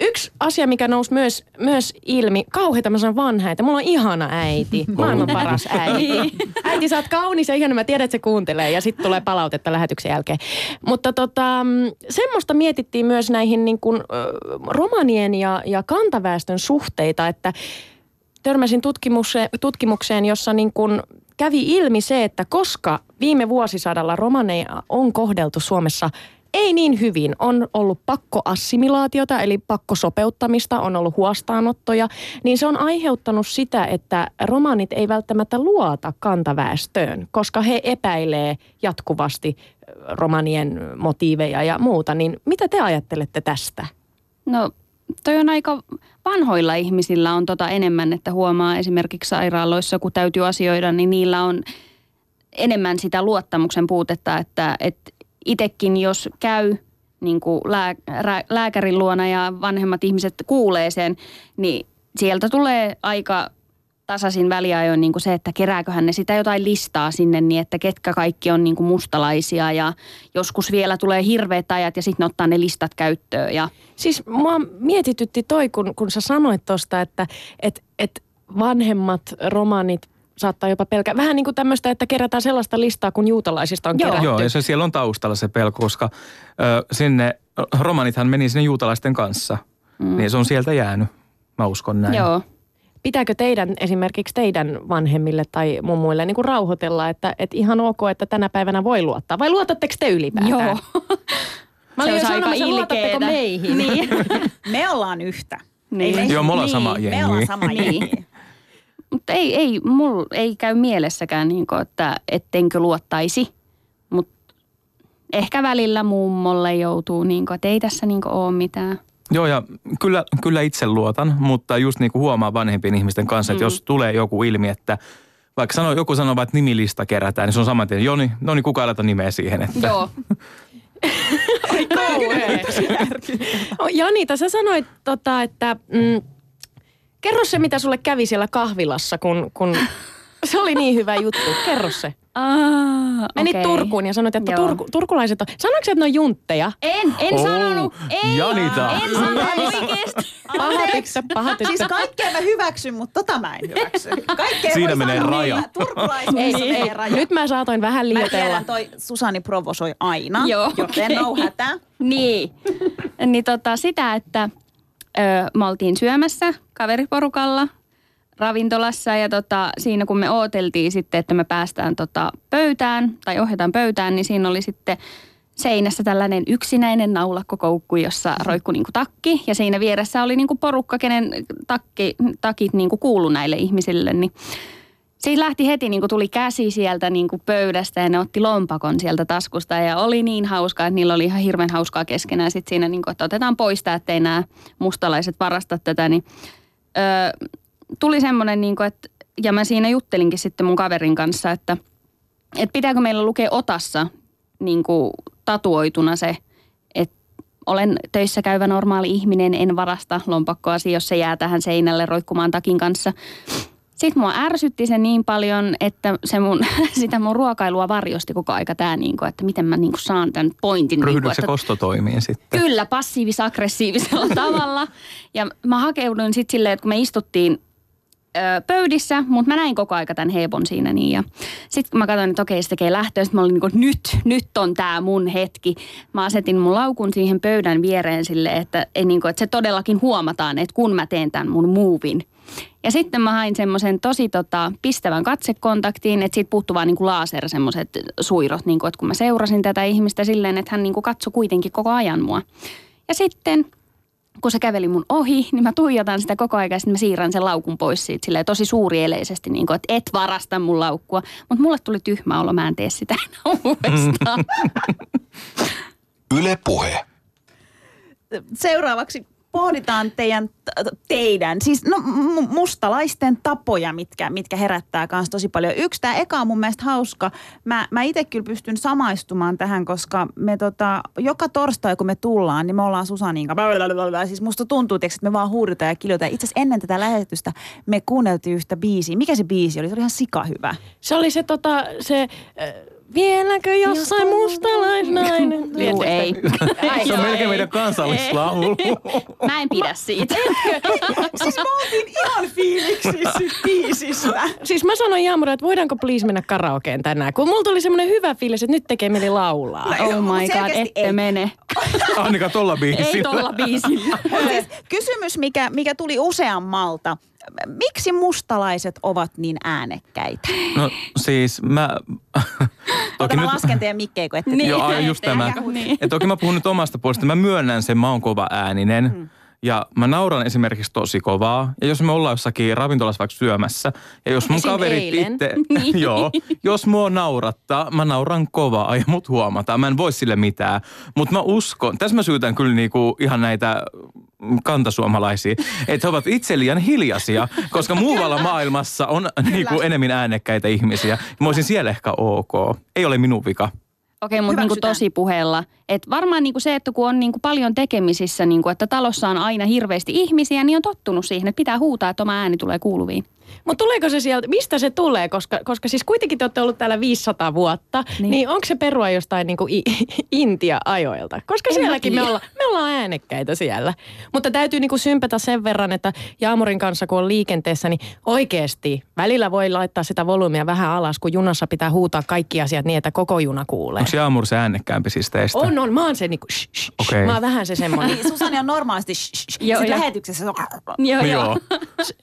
Yksi asia, mikä nousi myös, myös ilmi, kauheita mä sanon vanha äiti. Mulla on ihana äiti, *laughs* maailman paras *laughs* äiti. Äiti, sä oot kaunis ja ihana, mä tiedän, että se kuuntelee ja sitten tulee palautetta lähetyksen jälkeen. Mutta tota, mm, semmoista mietittiin myös näihin niin kuin, romanien ja, ja kantaväestön suhteita, että törmäsin tutkimukseen, tutkimukseen jossa niin kuin kävi ilmi se, että koska viime vuosisadalla romaneja on kohdeltu Suomessa ei niin hyvin. On ollut pakkoassimilaatiota, eli pakkosopeuttamista, on ollut huostaanottoja, niin se on aiheuttanut sitä, että romanit ei välttämättä luota kantaväestöön, koska he epäilee jatkuvasti romanien motiiveja ja muuta. Niin mitä te ajattelette tästä? No toi on aika vanhoilla ihmisillä on tota enemmän, että huomaa esimerkiksi sairaaloissa, kun täytyy asioida, niin niillä on enemmän sitä luottamuksen puutetta, että, että itsekin jos käy niin kuin lää, rää, lääkärin luona ja vanhemmat ihmiset kuulee sen, niin sieltä tulee aika tasaisin väliajoin niin kuin se, että kerääköhän ne sitä jotain listaa sinne niin, että ketkä kaikki on niin kuin mustalaisia ja joskus vielä tulee hirveät ajat ja sitten ne ottaa ne listat käyttöön ja Siis mua mietitytti toi, kun, kun sä sanoit tuosta, että et, et vanhemmat romanit saattaa jopa pelkää. Vähän niin kuin tämmöistä, että kerätään sellaista listaa, kun juutalaisista on Joo. kerätty. Joo, ja se siellä on taustalla se pelko, koska ö, sinne, romanithan meni sinne juutalaisten kanssa. Mm. Niin se on sieltä jäänyt, mä uskon näin. joo. Pitääkö teidän esimerkiksi teidän vanhemmille tai mummuille niin kuin rauhoitella, että, että ihan ok, että tänä päivänä voi luottaa? Vai luotatteko te ylipäätään? Joo. *laughs* Mä Se olin jo olisi aika sanomassa, luotatteko meihin? Niin. *laughs* Me ollaan yhtä. Niin. Me- Joo, me ollaan niin, sama Me jengi. ollaan sama Niin. jengi. *laughs* Mutta ei, ei, mul ei käy mielessäkään, niin kuin, että ettenkö luottaisi. Mutta ehkä välillä mummolle joutuu, niin kuin, että ei tässä niin kuin, ole mitään. Joo, ja kyllä, kyllä itse luotan, mutta just niin kuin huomaa vanhempien ihmisten kanssa, että Mm. jos tulee joku ilmi, että vaikka sanoo, joku sanoo että nimilista kerätään, niin se on saman tien, Joni, no niin kuka laita nimeä siihen, että Joo. *laughs* Ai kauhea. Oh, Janita, sä sanoit, tota, että mm, kerro se, mitä sulle kävi siellä kahvilassa, kun, kun *laughs* se oli niin hyvä juttu. Kerro se. Ah, Menit okei. Turkuun ja sanoit, että Joo. turku, turkulaiset on... Sanoitko että ne on juntteja? En, en Oh, sanonut. Ei, Janita. en sanonut oikeesti. Pahatitko pahatitko? Siis kaikkea mä hyväksyn, mutta tota mä en hyväksy. Kaikkea Siinä menee sanoa, raja. niin, Turkulaisuudessa Ei, menee ei, raja. nyt mä saatoin vähän Mä liioitella. tiedän, toi Susani provosoi aina, Joo, joten okei. no hätä. Niin. niin tota, sitä, että ö, me oltiin syömässä kaveriporukalla ravintolassa ja tota, siinä kun me ooteltiin sitten, että me päästään tota pöytään tai ohjataan pöytään, niin siinä oli sitten seinässä tällainen yksinäinen naulakkokoukku, jossa roikkui niinku takki. Ja siinä vieressä oli niinku porukka, kenen takki, takit niinku kuulu näille ihmisille, niin Siinä lähti heti, niin kuin tuli käsi sieltä niin kuin pöydästä ja ne otti lompakon sieltä taskusta ja oli niin hauskaa, että niillä oli ihan hirveän hauskaa keskenään sit siinä, niin kuin, että otetaan pois tämä, ettei nämä mustalaiset varasta tätä, niin öö, tuli semmoinen, niin kuin, että, ja mä siinä juttelinkin sitten mun kaverin kanssa, että, että pitääkö meillä lukea otassa niin kuin tatuoituna se, että olen töissä käyvä normaali ihminen, en varasta lompakkoasi, jos se jää tähän seinälle roikkumaan takin kanssa. Sitten mua ärsytti se niin paljon, että se mun, *laughs* sitä mun ruokailua varjosti koko aika tämä, niin että miten mä niin kuin saan tämän pointin. niin ryhdytkö kuin, se että, kostotoimiin sitten? Kyllä, passiivis-aggressiivisella *laughs* tavalla. Ja mä hakeuduin sitten silleen, että kun me istuttiin ö, pöydissä, mutta mä näin koko aika tämän heipon siinä niin. Ja sitten kun mä katsoin, että okei, se tekee lähtöä, sitten mä olin niin kuin, nyt, nyt on tämä mun hetki. Mä asetin mun laukun siihen pöydän viereen sille, että, ei niin kuin, että se todellakin huomataan, että kun mä teen tämän mun muuvin. Ja sitten mä hain semmoisen tosi tota, pistävän katsekontaktiin, että siitä puuttuu vaan niin kuin laser semmoiset suirot, niin kuin, että kun mä seurasin tätä ihmistä silleen, että hän niin kuin katsoi kuitenkin koko ajan mua. Ja sitten kun se käveli mun ohi, niin mä tuijotan sitä koko ajan ja sitten mä siirrän sen laukun pois siitä silleen tosi suurieleisesti, niin kuin, että et varasta mun laukkua. Mutta mulle tuli tyhmä olo, mä en tee sitä enää *laughs* uudestaan. *laughs* Yle Puhe. Seuraavaksi pohditaan teidän, teidän, siis no mustalaisten tapoja, mitkä, mitkä herättää myös tosi paljon. Yksi, tämä eka on mun mielestä hauska. Mä, mä itse kyllä pystyn samaistumaan tähän, koska me tota, joka torstai kun me tullaan, niin me ollaan Susanin kanssa. Siis musta tuntuu, että me vaan huudetaan ja kiljotaan. Itse asiassa ennen tätä lähetystä me kuunneltiin yhtä biisiä. Mikä se biisi oli? Se oli ihan sika hyvä. Se oli se tota, se... Äh, Vieläkö jossain mustalaisnainen? Juu, *laughs* ei. *laughs* Se on melkein meidän kansallislaulu. *laughs* Mä en pidä siitä. Siis me oltiin ihan fiiliksissä biisistä. Siis mä sanoin Jaamura, että voidaanko please mennä karaokeen tänään, kun mulla tuli semmoinen hyvä fiilis, että nyt tekee mieli laulaa. Oh Mut my god, ette ei. mene. Annika tolla Ei biisillä. tolla biisillä. Siis kysymys, mikä, mikä tuli useammalta. Miksi mustalaiset ovat niin äänekkäitä? No siis mä... *laughs* Ota, mä lasken teidän mikkejä, kun ette Niin. Joo, just tämä. Niin. Et toki mä puhun nyt omasta puolesta. Mä myönnän sen, mä oon kova ääninen. Mm. Ja mä nauran esimerkiksi tosi kovaa. Ja jos me ollaan jossakin ravintolassa vaikka syömässä, ja jos mun Esim. kaverit eilen. itse, Niin. *laughs* *laughs* joo, jos mua naurattaa, mä nauran kovaa ja mut huomataan. Mä en voi sille mitään. Mutta mä uskon, tässä mä syytän kyllä niinku ihan näitä kantasuomalaisia, *laughs* että he ovat itse liian hiljaisia, koska muualla maailmassa on niinku enemmän äänekkäitä ihmisiä. Mä olisin siellä ehkä ok. Ei ole minun vika. Okei, mutta niinku tosi puheella. Et varmaan niinku se, että kun on niinku paljon tekemisissä, niinku, että talossa on aina hirveästi ihmisiä, niin on tottunut siihen, että pitää huutaa, että oma ääni tulee kuuluviin. Mutta tuleeko se sieltä, mistä se tulee? Koska, koska siis kuitenkin te olette ollut täällä 500 vuotta, niin, Niin. niin onko se perua jostain niinku I- *laughs* Intia-ajoilta? Koska En sielläkin me ollaan, me ollaan äänekkäitä siellä. Mutta täytyy niinku sympätä sen verran, että Jaamurin kanssa kun on liikenteessä, niin oikeasti välillä voi laittaa sitä volyymia vähän alas, kun junassa pitää huutaa kaikki asiat niin, että koko juna kuulee. Onko Jaamur se äänekkäämpi siis teistä? On, on. Mä oon se niinku, shh, shh, Okei. okay. mä oon vähän se semmoinen. Niin, Susani on normaalisti shh, shh, Joo, Sitten ja- lähetyksessä se on... Joo, No joo. *laughs*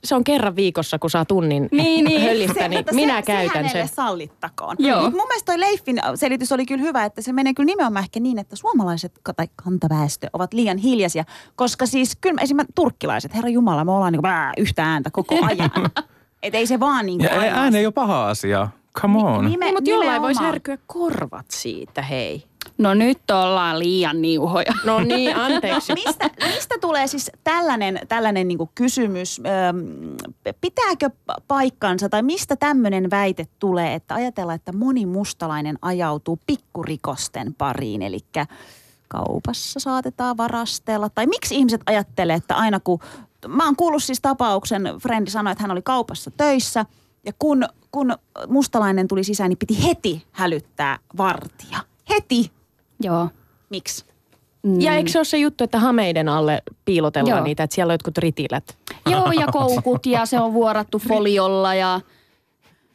Se on kerran viikossa, kun saa tunnin Niin, niin. *laughs* höllistä, niin mutta minä se, käytän se sen. sallittakoon. Joo. Mut mun mielestä toi Leifin selitys oli kyllä hyvä, että se menee kyllä nimenomaan ehkä niin, että suomalaiset tai kantaväestö ovat liian hiljaisia. Koska siis kyllä esimerkiksi turkkilaiset, herra Jumala, me ollaan niin kuin, yhtä ääntä koko *laughs* ajan. Et ei se vaan niin Ja kuin ääni ei ole paha asia. Come on. Nime, Niin, mutta jollain voisi härkyä korvat siitä, hei. No nyt ollaan liian niuhoja. No niin, *laughs* anteeksi. Mistä, mistä tulee siis tällainen, tällainen niin kysymys? Öm, pitääkö pa- paikkansa tai mistä tämmöinen väite tulee, että ajatellaan, että moni mustalainen ajautuu pikkurikosten pariin, eli kaupassa saatetaan varastella? Tai miksi ihmiset ajattelee, että aina kun... Mä oon kuullut siis tapauksen, frendi sanoi, että hän oli kaupassa töissä ja kun, kun mustalainen tuli sisään, niin piti heti hälyttää vartija. Heti. Joo. Miksi? Mm. Ja eikö se ole se juttu, että hameiden alle piilotellaan Joo. niitä, että siellä on jotkut ritilät? Joo, ja koukut ja se on vuorattu foliolla ja...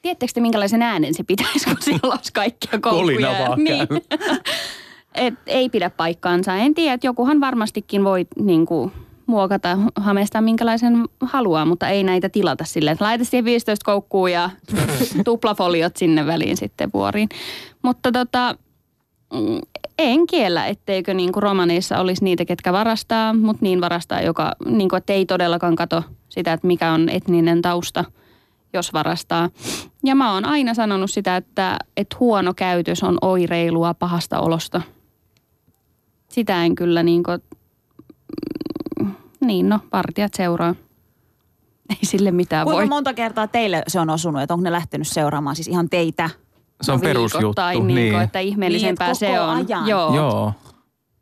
Tiedättekö te, minkälaisen äänen se pitäisi, kun siellä olisi kaikkia koukkuja? Niin. *laughs* Et ei pidä paikkaansa. En tiedä, että jokuhan varmastikin voi niin kuin, muokata hameesta minkälaisen haluaa, mutta ei näitä tilata silleen, että laita siihen 15 koukkuu ja *laughs* tuplafoliot sinne väliin sitten vuoriin. Mutta tota, mm, en kiellä, etteikö niin kuin romaneissa olisi niitä, ketkä varastaa, mutta niin varastaa, joka, niin kuin, että ei todellakaan kato sitä, että mikä on etninen tausta, jos varastaa. Ja mä oon aina sanonut sitä, että, että huono käytös on oireilua pahasta olosta. Sitä en kyllä niin kuin, niin no, partijat seuraa. Ei sille mitään Kuinka voi. monta kertaa teille se on osunut, että onko ne lähtenyt seuraamaan siis ihan teitä? Se on No perusjuttu. niin. kuin, että ihmeellisempää Niin, että se on. ajan. Joo, Joo.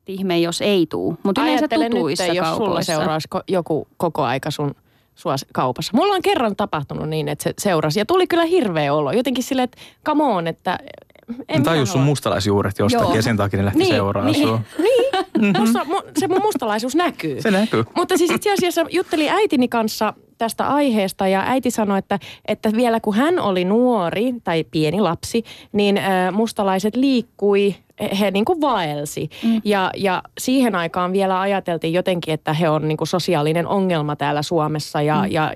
Ihme, jos ei tuu. Mutta yleensä tutuissa nyt, jos sulla kaupoissa. seuraisi ko- joku koko aika sun sua kaupassa. Mulla on kerran tapahtunut niin, että se seurasi. Ja tuli kyllä hirveä olo. Jotenkin silleen, että come on, että en Ne tajus sun mustalaisjuuret jostakin Joo. ja sen takia ne lähti Niin, seuraamaan niin, sua. niin. Musta, mu, se mun mustalaisuus näkyy. Se näkyy. Mutta siis itse asiassa juttelin äitini kanssa tästä aiheesta ja äiti sanoi, että, että vielä kun hän oli nuori tai pieni lapsi, niin mustalaiset liikkui, he, niin kuin vaelsi. Mm. Ja, ja siihen aikaan vielä ajateltiin jotenkin, että he on niin kuin sosiaalinen ongelma täällä Suomessa ja, mm. ja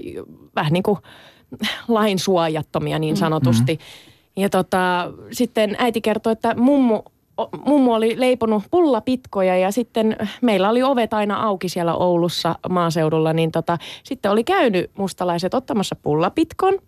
vähän niin kuin lain suojattomia niin sanotusti. Ja tota, sitten äiti kertoi, että mummu mummo oli leiponut pullapitkoja ja sitten meillä oli ovet aina auki siellä Oulussa maaseudulla, niin tota, sitten oli käynyt mustalaiset ottamassa pullapitkon.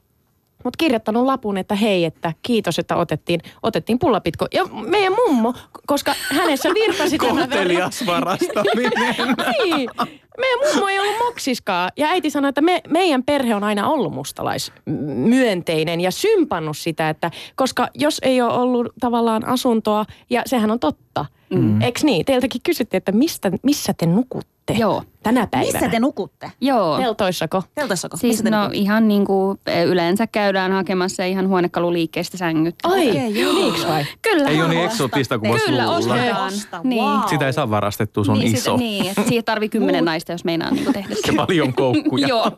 Mutta kirjoittanut lapun, että hei, että kiitos, että otettiin, otettiin pullapitko. Ja meidän mummo, koska hänessä virtasi tämä väri. *laughs* Kohtelias varastaminen. *laughs* Niin. Meidän mummo ei ollut moksiskaan. Ja äiti sanoi, että me, meidän perhe on aina ollut mustalaismyönteinen ja sympannut sitä, että koska jos ei ole ollut tavallaan asuntoa, ja sehän on totta. Mm. Eikö niin? Teiltäkin kysyttiin, että mistä, missä te nukutte Joo. tänä päivänä? Missä te nukutte? Joo. Teltoissako? Teltassako? Siis Missä te no nukutte? ihan niin kuin yleensä käydään hakemassa ihan huonekaluliikkeestä sängyt. Ai, Okei, joo. vai? Kyllä. Ei ole niin eksotista kuin voisi Kyllä, luulla. ostetaan. Osta, Niin. wow. Sitä ei saa varastettua, se on niin, iso. Sitä, niin, että siihen tarvii kymmenen naista, jos meinaa niin tehdä Ja sen. paljon koukkuja. Joo.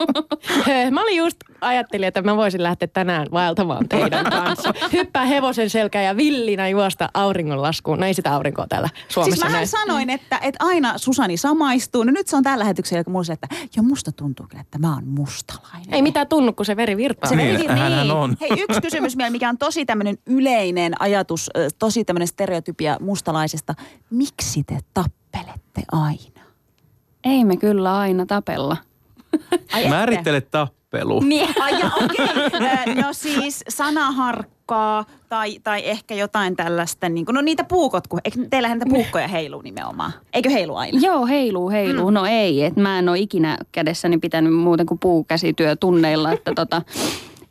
*laughs* Mä olin just ajattelin, että mä voisin lähteä tänään vaeltamaan teidän kanssa. Hyppää hevosen selkään ja villinä juosta auringonlaskuun. No ei sitä aurinkoa täällä Suomessa Siis mähän näe. sanoin, että, että aina Susani samaistuu. No nyt se on tällä lähetyksellä, kun mulla se, että joo musta tuntuu kyllä, että mä oon mustalainen. Ei mitään tunnu, kun se veri virtaa. Se Niin, meni hänhän on. Hei, yksi kysymys vielä, mikä on tosi tämmöinen yleinen ajatus, tosi tämmöinen stereotypia mustalaisesta. Miksi te tappelette aina? Ei me kyllä aina tapella. Ai? Määrittele tappelu. Niin. *laughs* Ai ja, okei. Ö, No siis sanaharkkaa tai, tai ehkä jotain tällaista, niin kuin, no niitä puukot, kun, eikö teillähän niitä puukkoja heiluu nimenomaan? Eikö heilu aina? Joo, heiluu, heiluu. Mm. No ei, että mä en ole ikinä kädessäni pitänyt muuten kuin puukäsityötunneilla, että tota,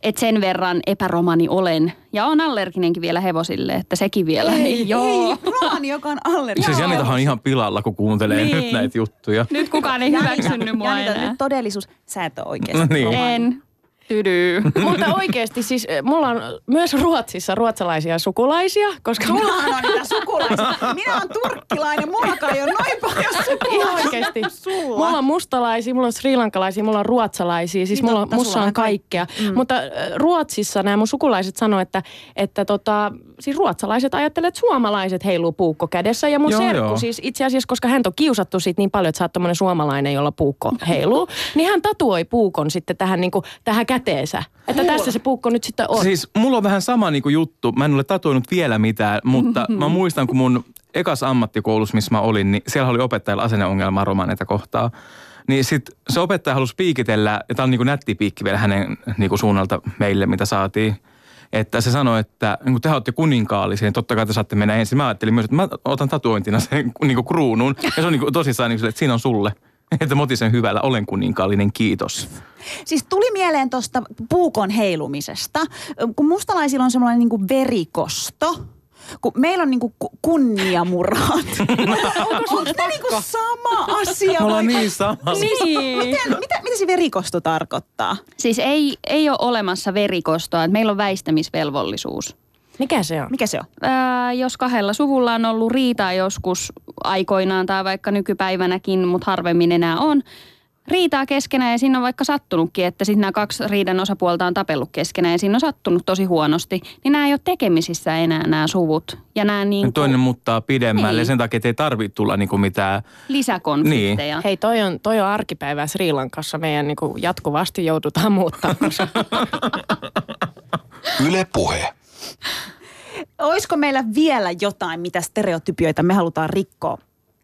et sen verran epäromani olen. Ja on allerginenkin vielä hevosille, että sekin vielä. niin, joo. Ei, Roani, joka on allerginen. Siis Janitahan on ihan pilalla, kun kuuntelee Niin. nyt näitä juttuja. Nyt kukaan ei hyväksynyt mua Janita, enää. nyt todellisuus, sä et ole oikeasti. No niin. En. Tydy. *laughs* Mutta oikeasti siis eh, mulla on myös Ruotsissa ruotsalaisia sukulaisia, koska mulla Mullahan on niitä sukulaisia. Minä olen turkkilainen, mullakaan ei ole noin paljon Ihan sukulaisia. oikeasti. Sulla. Mulla on mustalaisia, mulla on srilankalaisia, mulla on ruotsalaisia. Siis Niin mulla, mussa on on kaikkea. Mm. Mutta äh, Ruotsissa nämä mun sukulaiset sanoivat, että, että tota, siis ruotsalaiset ajattelevat, että suomalaiset heiluu puukko kädessä. Ja mun Joo, serkku joo. siis itse asiassa, koska hän on kiusattu siitä niin paljon, että sä oot suomalainen, jolla puukko heiluu, *laughs* niin hän tatuoi puukon sitten tähän, niin kuin, tähän käteensä. Että tässä se puukko nyt sitten on. Siis mulla on vähän sama niinku juttu. Mä en ole tatuoinut vielä mitään, mutta *laughs* mä muistan, kun mun ekas ammattikoulussa, missä mä olin, niin siellä oli opettajalla asenneongelmaa romaneita kohtaa. Niin sit se opettaja halusi piikitellä, ja tää on niinku nätti piikki vielä hänen niinku suunnalta meille, mitä saatiin. Että se sanoi, että niin kun te olette kuninkaallisia, niin totta kai te saatte mennä ensin. Mä ajattelin myös, että mä otan tatuointina sen niin kuin kruunun. Ja se on niin kuin, tosissaan niin kuin, että siinä on sulle. *laughs* Että mä otin sen hyvällä, olen kuninkaallinen, kiitos. Siis tuli mieleen tuosta puukon heilumisesta, kun mustalaisilla on semmoinen niinku verikosto, kun meillä on niinku ku- kunniamurhat. *laughs* Onko ne niinku sama asia? Me ollaan vai- niin samalla. Niin. Miten, mitä, mitä se verikosto tarkoittaa? Siis ei, ei ole olemassa verikostoa, että meillä on väistämisvelvollisuus. Mikä se on? Mikä se on? Ää, jos kahdella suvulla on ollut riitaa joskus aikoinaan tai vaikka nykypäivänäkin, mutta harvemmin enää on, riitaa keskenään ja siinä on vaikka sattunutkin, että sitten nämä kaksi riidan osapuolta on tapellut keskenään ja siinä on sattunut tosi huonosti, niin nämä ei ole tekemisissä enää nämä suvut. Ja nämä niin Toinen muuttaa pidemmälle Niin. sen takia, että ei tarvitse tulla niinku mitään. lisäkonflikteja. Hei, toi on, toi on arkipäivää Sri Lankassa. Meidän niin kuin jatkuvasti joudutaan muuttaa. koska- *laughs* Yle Puhe. Olisiko meillä vielä jotain, mitä stereotypioita me halutaan rikkoa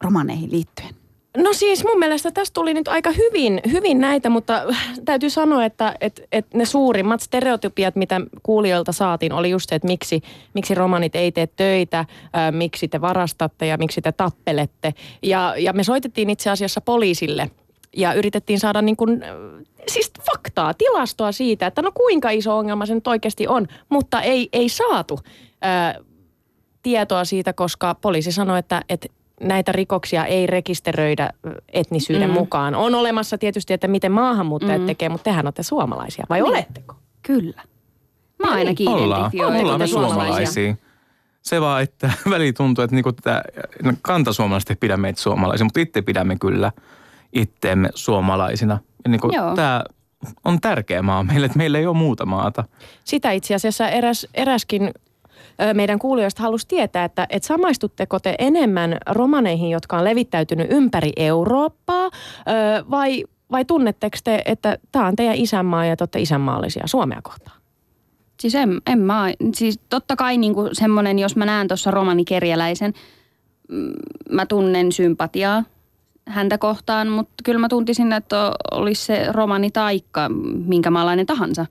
romaneihin liittyen? No siis mun mielestä tästä tuli nyt aika hyvin, hyvin näitä, mutta täytyy sanoa, että, että, että ne suurimmat stereotypiat, mitä kuulijoilta saatiin, oli just se, että miksi, miksi romanit ei tee töitä, ää, miksi te varastatte ja miksi te tappelette. Ja, ja me soitettiin itse asiassa poliisille ja yritettiin saada niin kuin, siis faktaa, tilastoa siitä, että no kuinka iso ongelma se nyt oikeasti on, mutta ei, ei saatu ää, tietoa siitä, koska poliisi sanoi, että, että näitä rikoksia ei rekisteröidä etnisyyden mm. mukaan. On olemassa tietysti, että miten maahanmuuttajat mm. tekee, mutta tehän olette suomalaisia, vai niin. oletteko? Kyllä. Mä ainakin Ollaan, identifioin. ollaan me suomalaisia? suomalaisia. Se vaan, että *laughs* väliin tuntuu, että niinku tätä, no, kantasuomalaiset ei pidä meitä suomalaisia, mutta itse pidämme kyllä itteemme suomalaisina. Ja niinku, tämä on tärkeä maa meille, että meillä ei ole muuta maata. Sitä itse asiassa eräs, eräskin meidän kuulijoista halusi tietää, että, että samaistutteko te enemmän romaneihin, jotka on levittäytynyt ympäri Eurooppaa, vai, vai tunnetteko te, että tämä on teidän isänmaa ja te olette isänmaallisia Suomea kohtaan? Siis en, en mä, siis totta kai niin semmoinen, jos mä näen tuossa romanikerjäläisen, mm, mä tunnen sympatiaa häntä kohtaan, mutta kyllä mä tuntisin, että olisi se romani taikka minkä maalainen tahansa.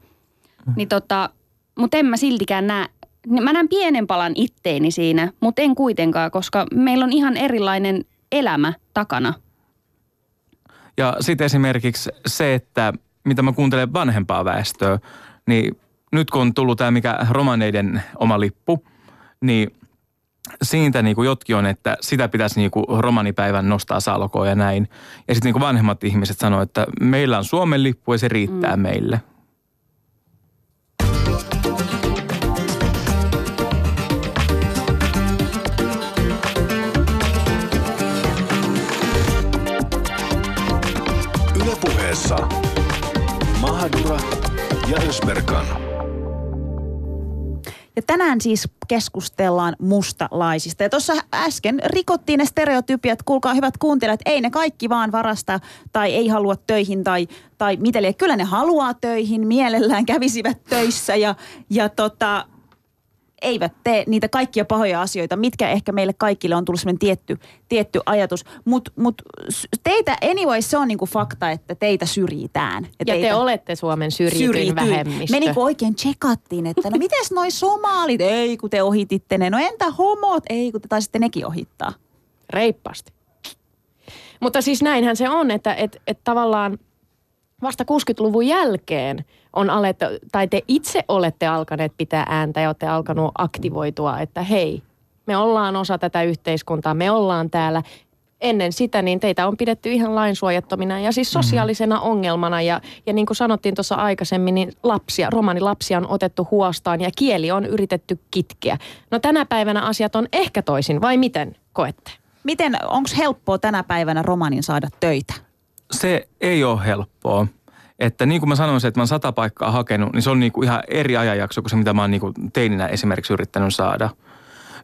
Mm. Niin tota, mutta en mä siltikään näe, mä näen pienen palan itteeni siinä, mutta en kuitenkaan, koska meillä on ihan erilainen elämä takana. Ja sitten esimerkiksi se, että mitä mä kuuntelen vanhempaa väestöä, niin nyt kun on tullut tämä mikä romaneiden oma lippu, niin siitä niin kuin jotkin on, että sitä pitäisi niin kuin romanipäivän nostaa salkoon ja näin. Ja sitten niin vanhemmat ihmiset sanoo, että meillä on Suomen lippu ja se riittää mm. meille. Mahadura ja Ösberkan. Ja tänään siis keskustellaan mustalaisista. Ja tuossa äsken rikottiin ne stereotypiat, kuulkaa hyvät kuuntelijat, ei ne kaikki vaan varasta tai ei halua töihin tai, tai mitä Kyllä ne haluaa töihin, mielellään kävisivät töissä ja, ja tota, eivät tee niitä kaikkia pahoja asioita, mitkä ehkä meille kaikille on tullut sellainen tietty, tietty ajatus. Mutta mut teitä, anyway, se on niinku fakta, että teitä syrjitään. Ja, ja teitä te olette Suomen syrjityin syrjityin. vähemmistö. Me niinku oikein tsekattiin, että no mites noi somaalit, ei kun te ohititte ne. No entä homot, ei kun te taisitte nekin ohittaa. Reippaasti. Mutta siis näinhän se on, että et, et tavallaan vasta 60-luvun jälkeen on alettu, tai te itse olette alkaneet pitää ääntä ja olette alkanut aktivoitua, että hei, me ollaan osa tätä yhteiskuntaa, me ollaan täällä. Ennen sitä niin teitä on pidetty ihan lainsuojattomina ja siis mhm. sosiaalisena ongelmana. Ja, ja niin kuin sanottiin tuossa aikaisemmin, niin lapsia, romanilapsia on otettu huostaan ja kieli on yritetty kitkeä. No tänä päivänä asiat on ehkä toisin, vai miten koette? Miten, onko helppoa tänä päivänä romanin saada töitä? Se ei ole helppoa. Että niin kuin mä sanoin, että mä oon sata paikkaa hakenut, niin se on niin kuin ihan eri ajanjakso kuin se, mitä mä oon niin kuin teininä esimerkiksi yrittänyt saada.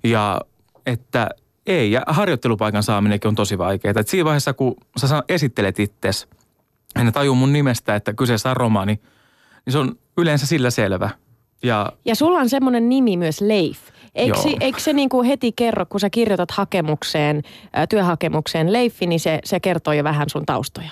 Ja että ei, ja harjoittelupaikan saaminenkin on tosi vaikeaa. Että siinä vaiheessa, kun sä esittelet itsesi, ja ne tajuu mun nimestä, että kyseessä on romani, niin se on yleensä sillä selvä. Ja, ja sulla on semmoinen nimi myös Leif. Eikö, se, eikö se niin kuin heti kerro, kun sä kirjoitat hakemukseen, työhakemukseen Leifi, niin se, se kertoo jo vähän sun taustoja?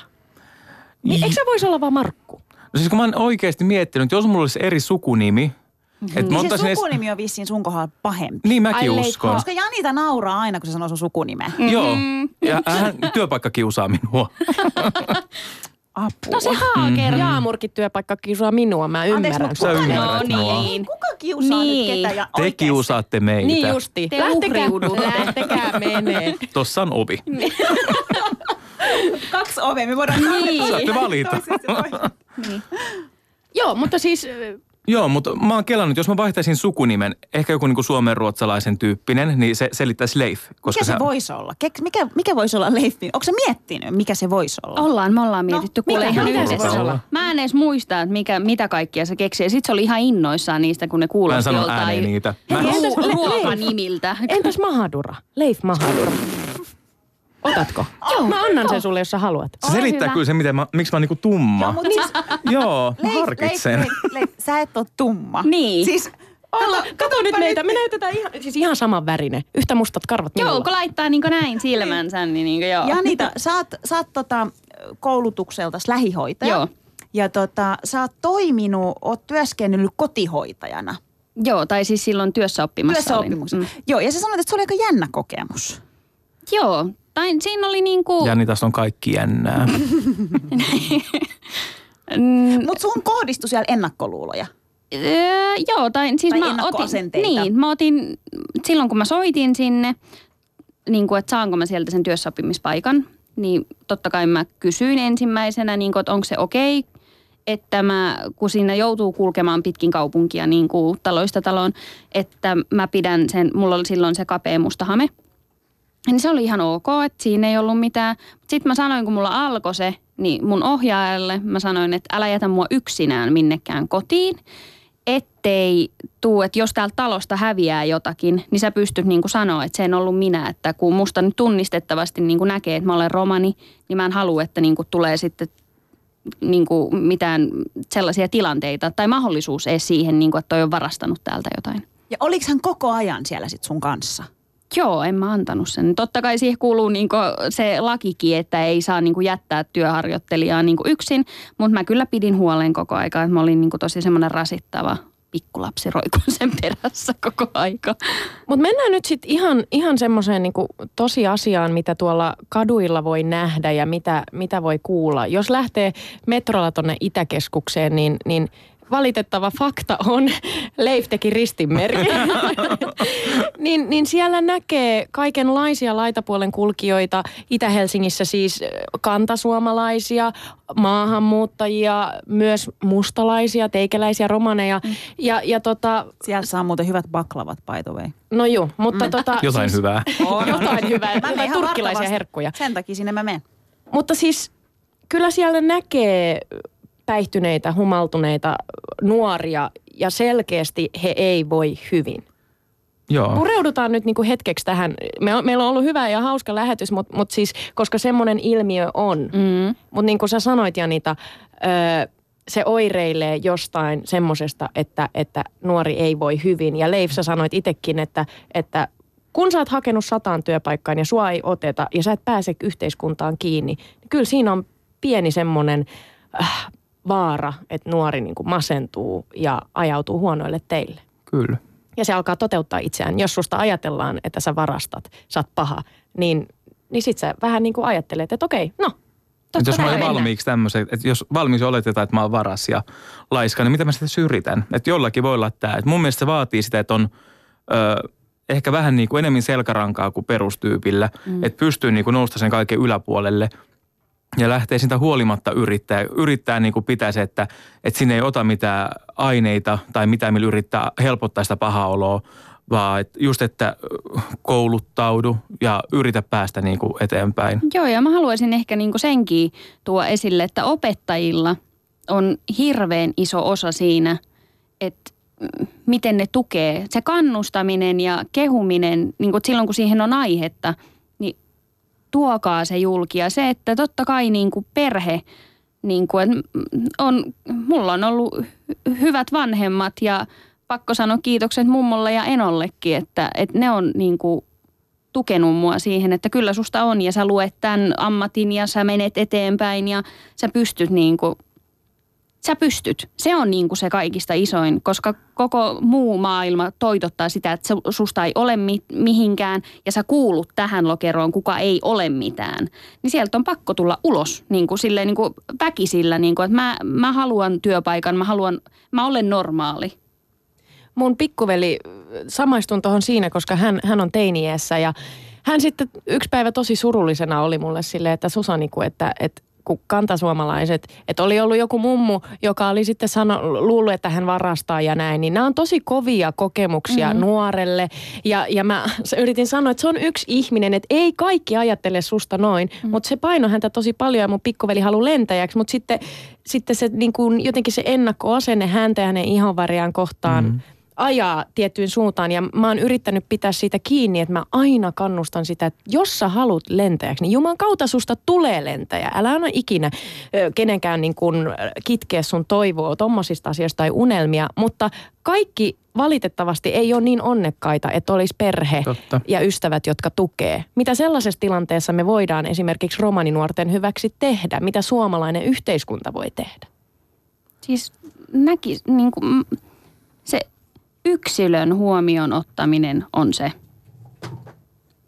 Niin, eikö se voisi olla vaan Markku? No siis kun mä oon oikeasti miettinyt, että jos mulla olisi eri sukunimi, Mm-hmm. Et niin se sukunimi on vissiin sun kohdalla pahempi. Niin mäkin Ai uskon. Koska Janita nauraa aina, kun se sanoo sun sukunimen. Mm-hmm. Joo. Ja hän työpaikka kiusaa minua. *laughs* Apua. No se haaker. Mm-hmm. Jaamurkin työpaikka kiusaa minua, mä ymmärrän. Anteeksi, Sä ymmärrät no, niin. Kuka kiusaa niin. nyt ketä ja Te kiusaatte meitä. Niin justi. Te lähtekää, lähtekää menee. Tossa on ovi. *laughs* Kaksi ovea, me voidaan niin. Saatte valita. niin. Joo, mutta siis... Joo, mutta mä oon kelannut, jos mä vaihtaisin sukunimen, ehkä joku niinku suomenruotsalaisen tyyppinen, niin se selittäisi Leif. Koska mikä se, se voisi olla? Mikä, mikä voisi olla Leif? Onko se miettinyt, mikä se voisi olla? Ollaan, me ollaan no, mietitty. No, mikä, ihan mikä se voisi olla? Mä en edes muista, että mikä, mitä kaikkia se keksii. Ja sit se oli ihan innoissaan niistä, kun ne kuulosti joltain niitä. Mä... ruokanimiltä. Entäs Mahadura? Leif Mahadura. Otatko? Joo, mä annan sen sulle, jos sä haluat. Se selittää hyvä. kyllä se, miten mä, miksi mä oon niinku tumma. Joo, mutta siis, *laughs* Joo mä harkitsen. Leif, leif, leif, sä et ole tumma. Niin. Siis Olla, kato, kato nyt meitä, me näytetään ihan, siis ihan saman värinen. Yhtä mustat karvat minulla. Joo, kun laittaa niin näin silmänsä, niin, niin joo. Janita, sä oot, sä oot tota, koulutukselta lähihoitaja. Joo. Ja tota, sä oot toiminut, oot työskennellyt kotihoitajana. Joo, tai siis silloin työssä oppimassa. Työssä oppimassa. Mm. Joo, ja sä sanoit, että se oli aika jännä kokemus. Joo, tai siinä oli niin kuin... Jani, tässä on kaikki jännää. *laughs* Mutta sun kohdistui siellä ennakkoluuloja. Öö, joo, tai siis tai mä otin, niin, mä otin, silloin kun mä soitin sinne, niin kuin, että saanko mä sieltä sen työssäoppimispaikan, niin totta kai mä kysyin ensimmäisenä, niin kuin, että onko se okei, okay, että mä, kun siinä joutuu kulkemaan pitkin kaupunkia niin kuin taloista taloon, että mä pidän sen, mulla oli silloin se kapea musta hame – niin se oli ihan ok, että siinä ei ollut mitään. Sitten mä sanoin, kun mulla alkoi se, niin mun ohjaajalle mä sanoin, että älä jätä mua yksinään minnekään kotiin. Ettei tuu, että jos täältä talosta häviää jotakin, niin sä pystyt niin kuin sanoa, että se en ollut minä. Että kun musta nyt tunnistettavasti niin kuin näkee, että mä olen romani, niin mä en halua, että niin kuin tulee sitten niin kuin mitään sellaisia tilanteita tai mahdollisuus edes siihen, niin kuin, että toi on varastanut täältä jotain. Ja oliks hän koko ajan siellä sit sun kanssa? Joo, en mä antanut sen. Totta kai siihen kuuluu niinku se lakikin, että ei saa niinku jättää työharjoittelijaa niinku yksin, mutta mä kyllä pidin huolen koko aika, että mä olin niinku tosi semmoinen rasittava pikkulapsi roikun sen perässä koko aika. Mutta mennään nyt sitten ihan, ihan semmoiseen niinku tosiasiaan, mitä tuolla kaduilla voi nähdä ja mitä, mitä voi kuulla. Jos lähtee metrolla tuonne Itäkeskukseen, niin, niin valitettava fakta on, *laughs* Leif teki ristinmerkin, *laughs* niin, niin siellä näkee kaikenlaisia laitapuolen kulkijoita. Itä-Helsingissä siis kantasuomalaisia, maahanmuuttajia, myös mustalaisia, teikäläisiä, romaneja. Mm. Ja, ja tota, Siellä saa muuten hyvät baklavat, by the way. no joo, mutta mm. tota, *laughs* Jotain siis, hyvää. Jotain hyvää, Mä menen jotain ihan turkkilaisia vartavasti. herkkuja. Sen takia sinne mä menen. Mutta siis kyllä siellä näkee päihtyneitä, humaltuneita nuoria ja selkeästi he ei voi hyvin. Joo. Pureudutaan nyt niinku hetkeksi tähän. Me on, meillä on ollut hyvä ja hauska lähetys, mutta mut siis, koska semmoinen ilmiö on. Mm. Mutta niin kuin sä sanoit Janita, öö, se oireilee jostain semmosesta, että, että nuori ei voi hyvin. Ja Leif, sä sanoit itsekin, että, että kun sä oot hakenut sataan työpaikkaan ja sua ei oteta ja sä et pääse yhteiskuntaan kiinni, niin kyllä siinä on pieni semmoinen äh, vaara, että nuori niin kuin masentuu ja ajautuu huonoille teille. Kyllä. Ja se alkaa toteuttaa itseään. Jos susta ajatellaan, että sä varastat, sä oot paha, niin, niin sit sä vähän niin kuin ajattelet, että okei, no, totta jos mä olen valmiiksi tämmöisen, että jos valmiiksi oletetaan, että mä oon varas ja laiska, niin mitä mä sitten syrjitän? Että jollakin voi olla tämä. Että mun mielestä se vaatii sitä, että on ö, ehkä vähän niin kuin enemmän selkärankaa kuin perustyypillä. Mm. Että pystyy niin kuin nousta sen kaiken yläpuolelle ja lähtee sitä huolimatta yrittää. Yrittää niin kuin pitää se, että, että sinne ei ota mitään aineita tai mitään, millä yrittää helpottaa sitä pahaa oloa, vaan että just, että kouluttaudu ja yritä päästä niin kuin eteenpäin. Joo, ja mä haluaisin ehkä niinku senkin tuo esille, että opettajilla on hirveän iso osa siinä, että mm, miten ne tukee. Se kannustaminen ja kehuminen, niin kuin silloin kun siihen on aihetta, niin tuokaa se julki. Ja se, että totta kai niin kuin perhe, niin kuin, on, mulla on ollut hy- hyvät vanhemmat ja pakko sanoa kiitokset mummolle ja enollekin, että, että ne on niin kuin tukenut mua siihen, että kyllä susta on ja sä luet tämän ammatin ja sä menet eteenpäin ja sä pystyt niin kuin, sä pystyt. Se on niin kuin se kaikista isoin, koska koko muu maailma toitottaa sitä, että susta ei ole mi- mihinkään ja sä kuulut tähän lokeroon, kuka ei ole mitään. Niin sieltä on pakko tulla ulos niin kuin silleen niin kuin väkisillä, niin kuin, että mä, mä haluan työpaikan, mä haluan, mä olen normaali. mun pikkuveli samaistun tuohon siinä, koska hän, hän on teiniässä ja hän sitten yksi päivä tosi surullisena oli mulle silleen, että Susani, kun, että, että kun kantasuomalaiset, että oli ollut joku mummu, joka oli sitten sano, luullut, että hän varastaa ja näin, niin nämä on tosi kovia kokemuksia mm-hmm. nuorelle. Ja, ja mä yritin sanoa, että se on yksi ihminen, että ei kaikki ajattele susta noin, mm-hmm. mutta se paino häntä tosi paljon ja mun pikkuveli haluaa lentäjäksi, mutta sitten, sitten se niin kuin, jotenkin se ennakkoasenne häntä ja hänen ihonväriään kohtaan mm-hmm ajaa tiettyyn suuntaan ja mä oon yrittänyt pitää siitä kiinni, että mä aina kannustan sitä, että jos sä haluat lentäjäksi, niin Jumalan kautta susta tulee lentäjä. Älä anna ikinä ö, kenenkään niin kuin kitkeä sun toivoa tommosista asioista tai unelmia, mutta kaikki valitettavasti ei ole niin onnekkaita, että olisi perhe Totta. ja ystävät, jotka tukee. Mitä sellaisessa tilanteessa me voidaan esimerkiksi romaninuorten hyväksi tehdä? Mitä suomalainen yhteiskunta voi tehdä? Siis näki, niin kuin, se yksilön huomioon ottaminen on se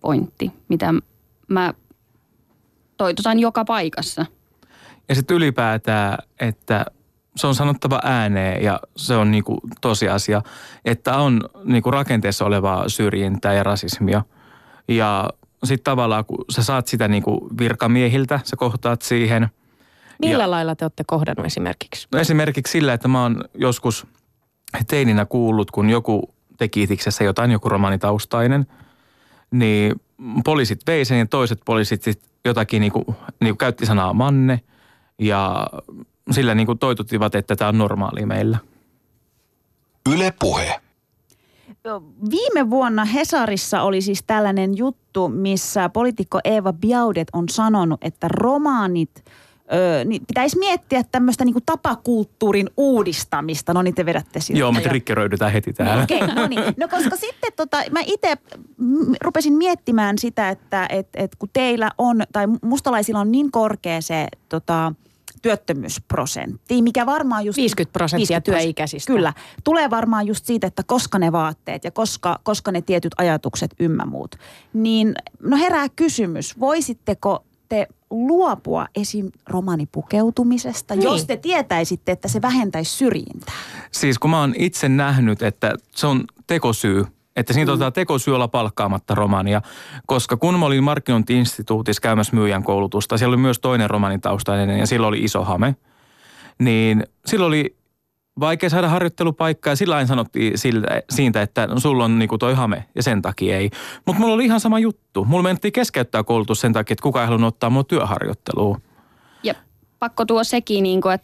pointti, mitä mä toitotan joka paikassa. Ja sitten ylipäätään, että se on sanottava ääneen ja se on niinku tosiasia, että on niinku rakenteessa olevaa syrjintää ja rasismia. Ja sitten tavallaan, kun sä saat sitä niinku virkamiehiltä, sä kohtaat siihen. Millä Ja- lailla te olette kohdannut esimerkiksi? No esimerkiksi sillä, että mä oon joskus teininä kuullut, kun joku teki itiksessä jotain, joku romanitaustainen, niin poliisit vei sen ja toiset poliisit sit jotakin niinku, niinku käytti sanaa manne ja sillä niinku toituttivat, että tämä on normaali meillä. Yle Puhe. Viime vuonna Hesarissa oli siis tällainen juttu, missä poliitikko Eeva Biaudet on sanonut, että romaanit ö, ö, niin pitäisi miettiä tämmöistä niin tapakulttuurin uudistamista. No niin, te vedätte siltä. Joo, me trikkeröidytään heti täällä. Okei, okay, no niin. No koska sitten tota, mä itse rupesin miettimään sitä, että et, et kun teillä on, tai mustalaisilla on niin korkea se tota, työttömyysprosentti, mikä varmaan just... 50 prosenttia 50 prosenttia. työikäisistä. Kyllä. Tulee varmaan just siitä, että koska ne vaatteet ja koska, koska ne tietyt ajatukset ymmä muut. Niin no herää kysymys, voisitteko te luopua esim. romanipukeutumisesta, Niin. jos te tietäisitte, että se vähentäisi syrjintää? Siis kun mä oon itse nähnyt, että se on tekosyy, että siinä otetaan tekosyy olla palkkaamatta romania, koska kun mä olin markkinointi-instituutissa käymässä myyjän koulutusta, siellä oli myös toinen romanitaustainen ja sillä oli iso hame, niin silloin oli vaikea saada harjoittelupaikkaa sillä lailla sanottiin siltä, siitä, että sulla on niinku toi hame ja sen takia ei. Mutta mulla oli ihan sama juttu. Mulla mentiin keskeyttää koulutus sen takia, että kukaan ei halunnut ottaa mua työharjoitteluun. Ja pakko tuo sekin, niin kuin,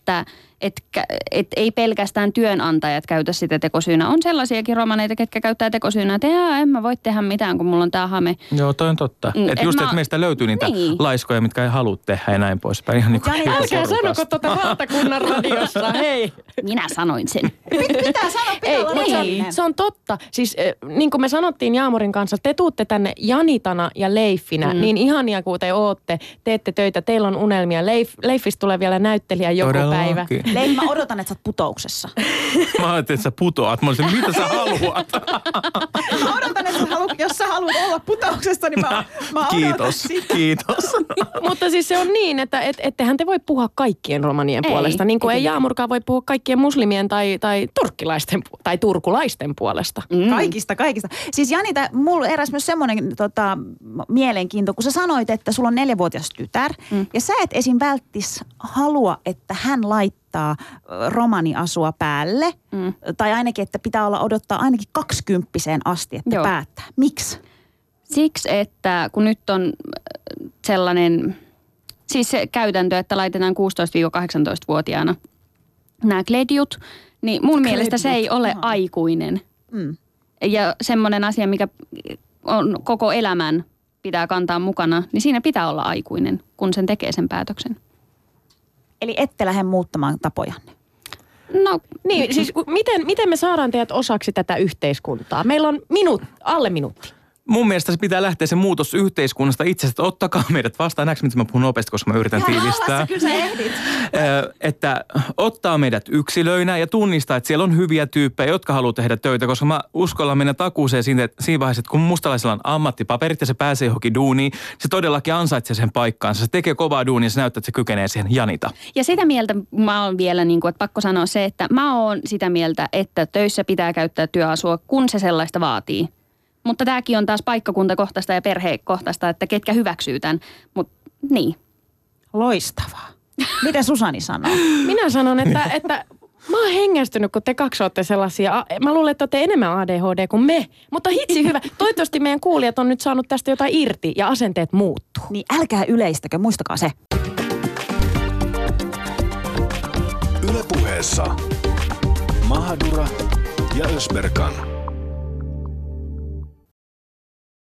että et, et ei pelkästään työnantajat käytä sitä tekosyynä. On sellaisiakin romaneita, ketkä käyttää tekosyynä, että Jaa, en mä voi tehdä mitään, kun mulla on tämä hame. Joo, toi on totta. Mm, et että just, mä- että meistä löytyy niitä Niin. laiskoja, mitkä ei halua tehdä ja näin poispäin. Ihan niin kuin Älkää porukasta. sanoko tota valtakunnan radiossa, *laughs* hei. Minä sanoin sen. *laughs* Pitää sanoa, pitää Ei, olla mutta se, on, rehellinen. se on totta. Siis äh, niin kuin me sanottiin Jaamorin kanssa, te tuutte tänne Janitana ja Leiffinä, mm. niin ihania kuin te ootte, teette töitä, teillä on unelmia. Leif, Leifistä tulee vielä näyttelijä joku Todellakin. päivä. Leif, mä odotan, että sä oot putouksessa. Mä ajattelin, että sä putoat. Mä olisin, mitä sä haluat? Mä odotan, että sä haluat, jos sä haluat olla putouksessa, niin mä, mä odotan Kiitos, sitä. kiitos. Mutta siis se on niin, että et, ettehän te voi puhua kaikkien romanien Ei, puolesta. Niin kuin ei ei Jaamurkaan voi puhua kaikkien muslimien tai, tai turkkilaisten tai turkulaisten puolesta. Mm. Kaikista, kaikista. Siis Janita, mulla eräs myös semmoinen tota, mielenkiinto, kun sä sanoit, että sulla on neljävuotias tytär, mm. ja sä et esim. välttis halua, että hän laittaa ö, romaniasua päälle, Mm. tai ainakin, että pitää olla odottaa ainakin kaksikymppiseen asti, että Joo. päättää. Miksi? Siksi, että kun nyt on sellainen, siis se käytäntö, että laitetaan 16-18-vuotiaana nämä kledjut, niin mun mielestä se ei Kledjut, ole aha. aikuinen. Mm. Ja semmoinen asia, mikä on koko elämän pitää kantaa mukana, niin siinä pitää olla aikuinen, kun sen tekee sen päätöksen. Eli ette lähde muuttamaan tapojanne. No, Niin, siis miten, miten me saadaan teidät osaksi tätä yhteiskuntaa? Meillä on minuut, alle minuutti. Mun mielestä se pitää lähteä se muutos yhteiskunnasta itsestä, että ottakaa meidät vastaan. Näetkö, miten mä puhun nopeasti, koska mä yritän tiivistää. kyllä sä ehdit. Että ottaa meidät yksilöinä ja tunnistaa, että siellä on hyviä tyyppejä, jotka haluaa tehdä töitä, koska mä uskallan mennä takuuseen siinä, että siinä vaiheessa, että kun mustalaisella on ammattipaperit ja se pääsee johonkin duuniin, se todellakin ansaitsee sen paikkaansa. Se tekee kovaa duunia ja se näyttää, että se kykenee siihen janita. Ja sitä mieltä mä oon vielä, niin kuin, että pakko sanoa se, että mä oon sitä mieltä, että töissä pitää käyttää työasua, kun se sellaista vaatii. Mutta tämäkin on taas paikkakuntakohtaista ja perhekohtaista, että ketkä hyväksyy tämän. Mutta niin. Loistavaa. Mitä Susani sanoo? *laughs* Minä sanon, että, että mä oon hengästynyt, kun te kaksi olette sellaisia. Mä luulen, että olette enemmän ADHD kuin me. Mutta hitsi hyvä. Toivottavasti meidän kuulijat on nyt saanut tästä jotain irti ja asenteet muuttuu. Niin älkää yleistäkö, muistakaa se. Yle puheessa Mahadura ja Ösberkan.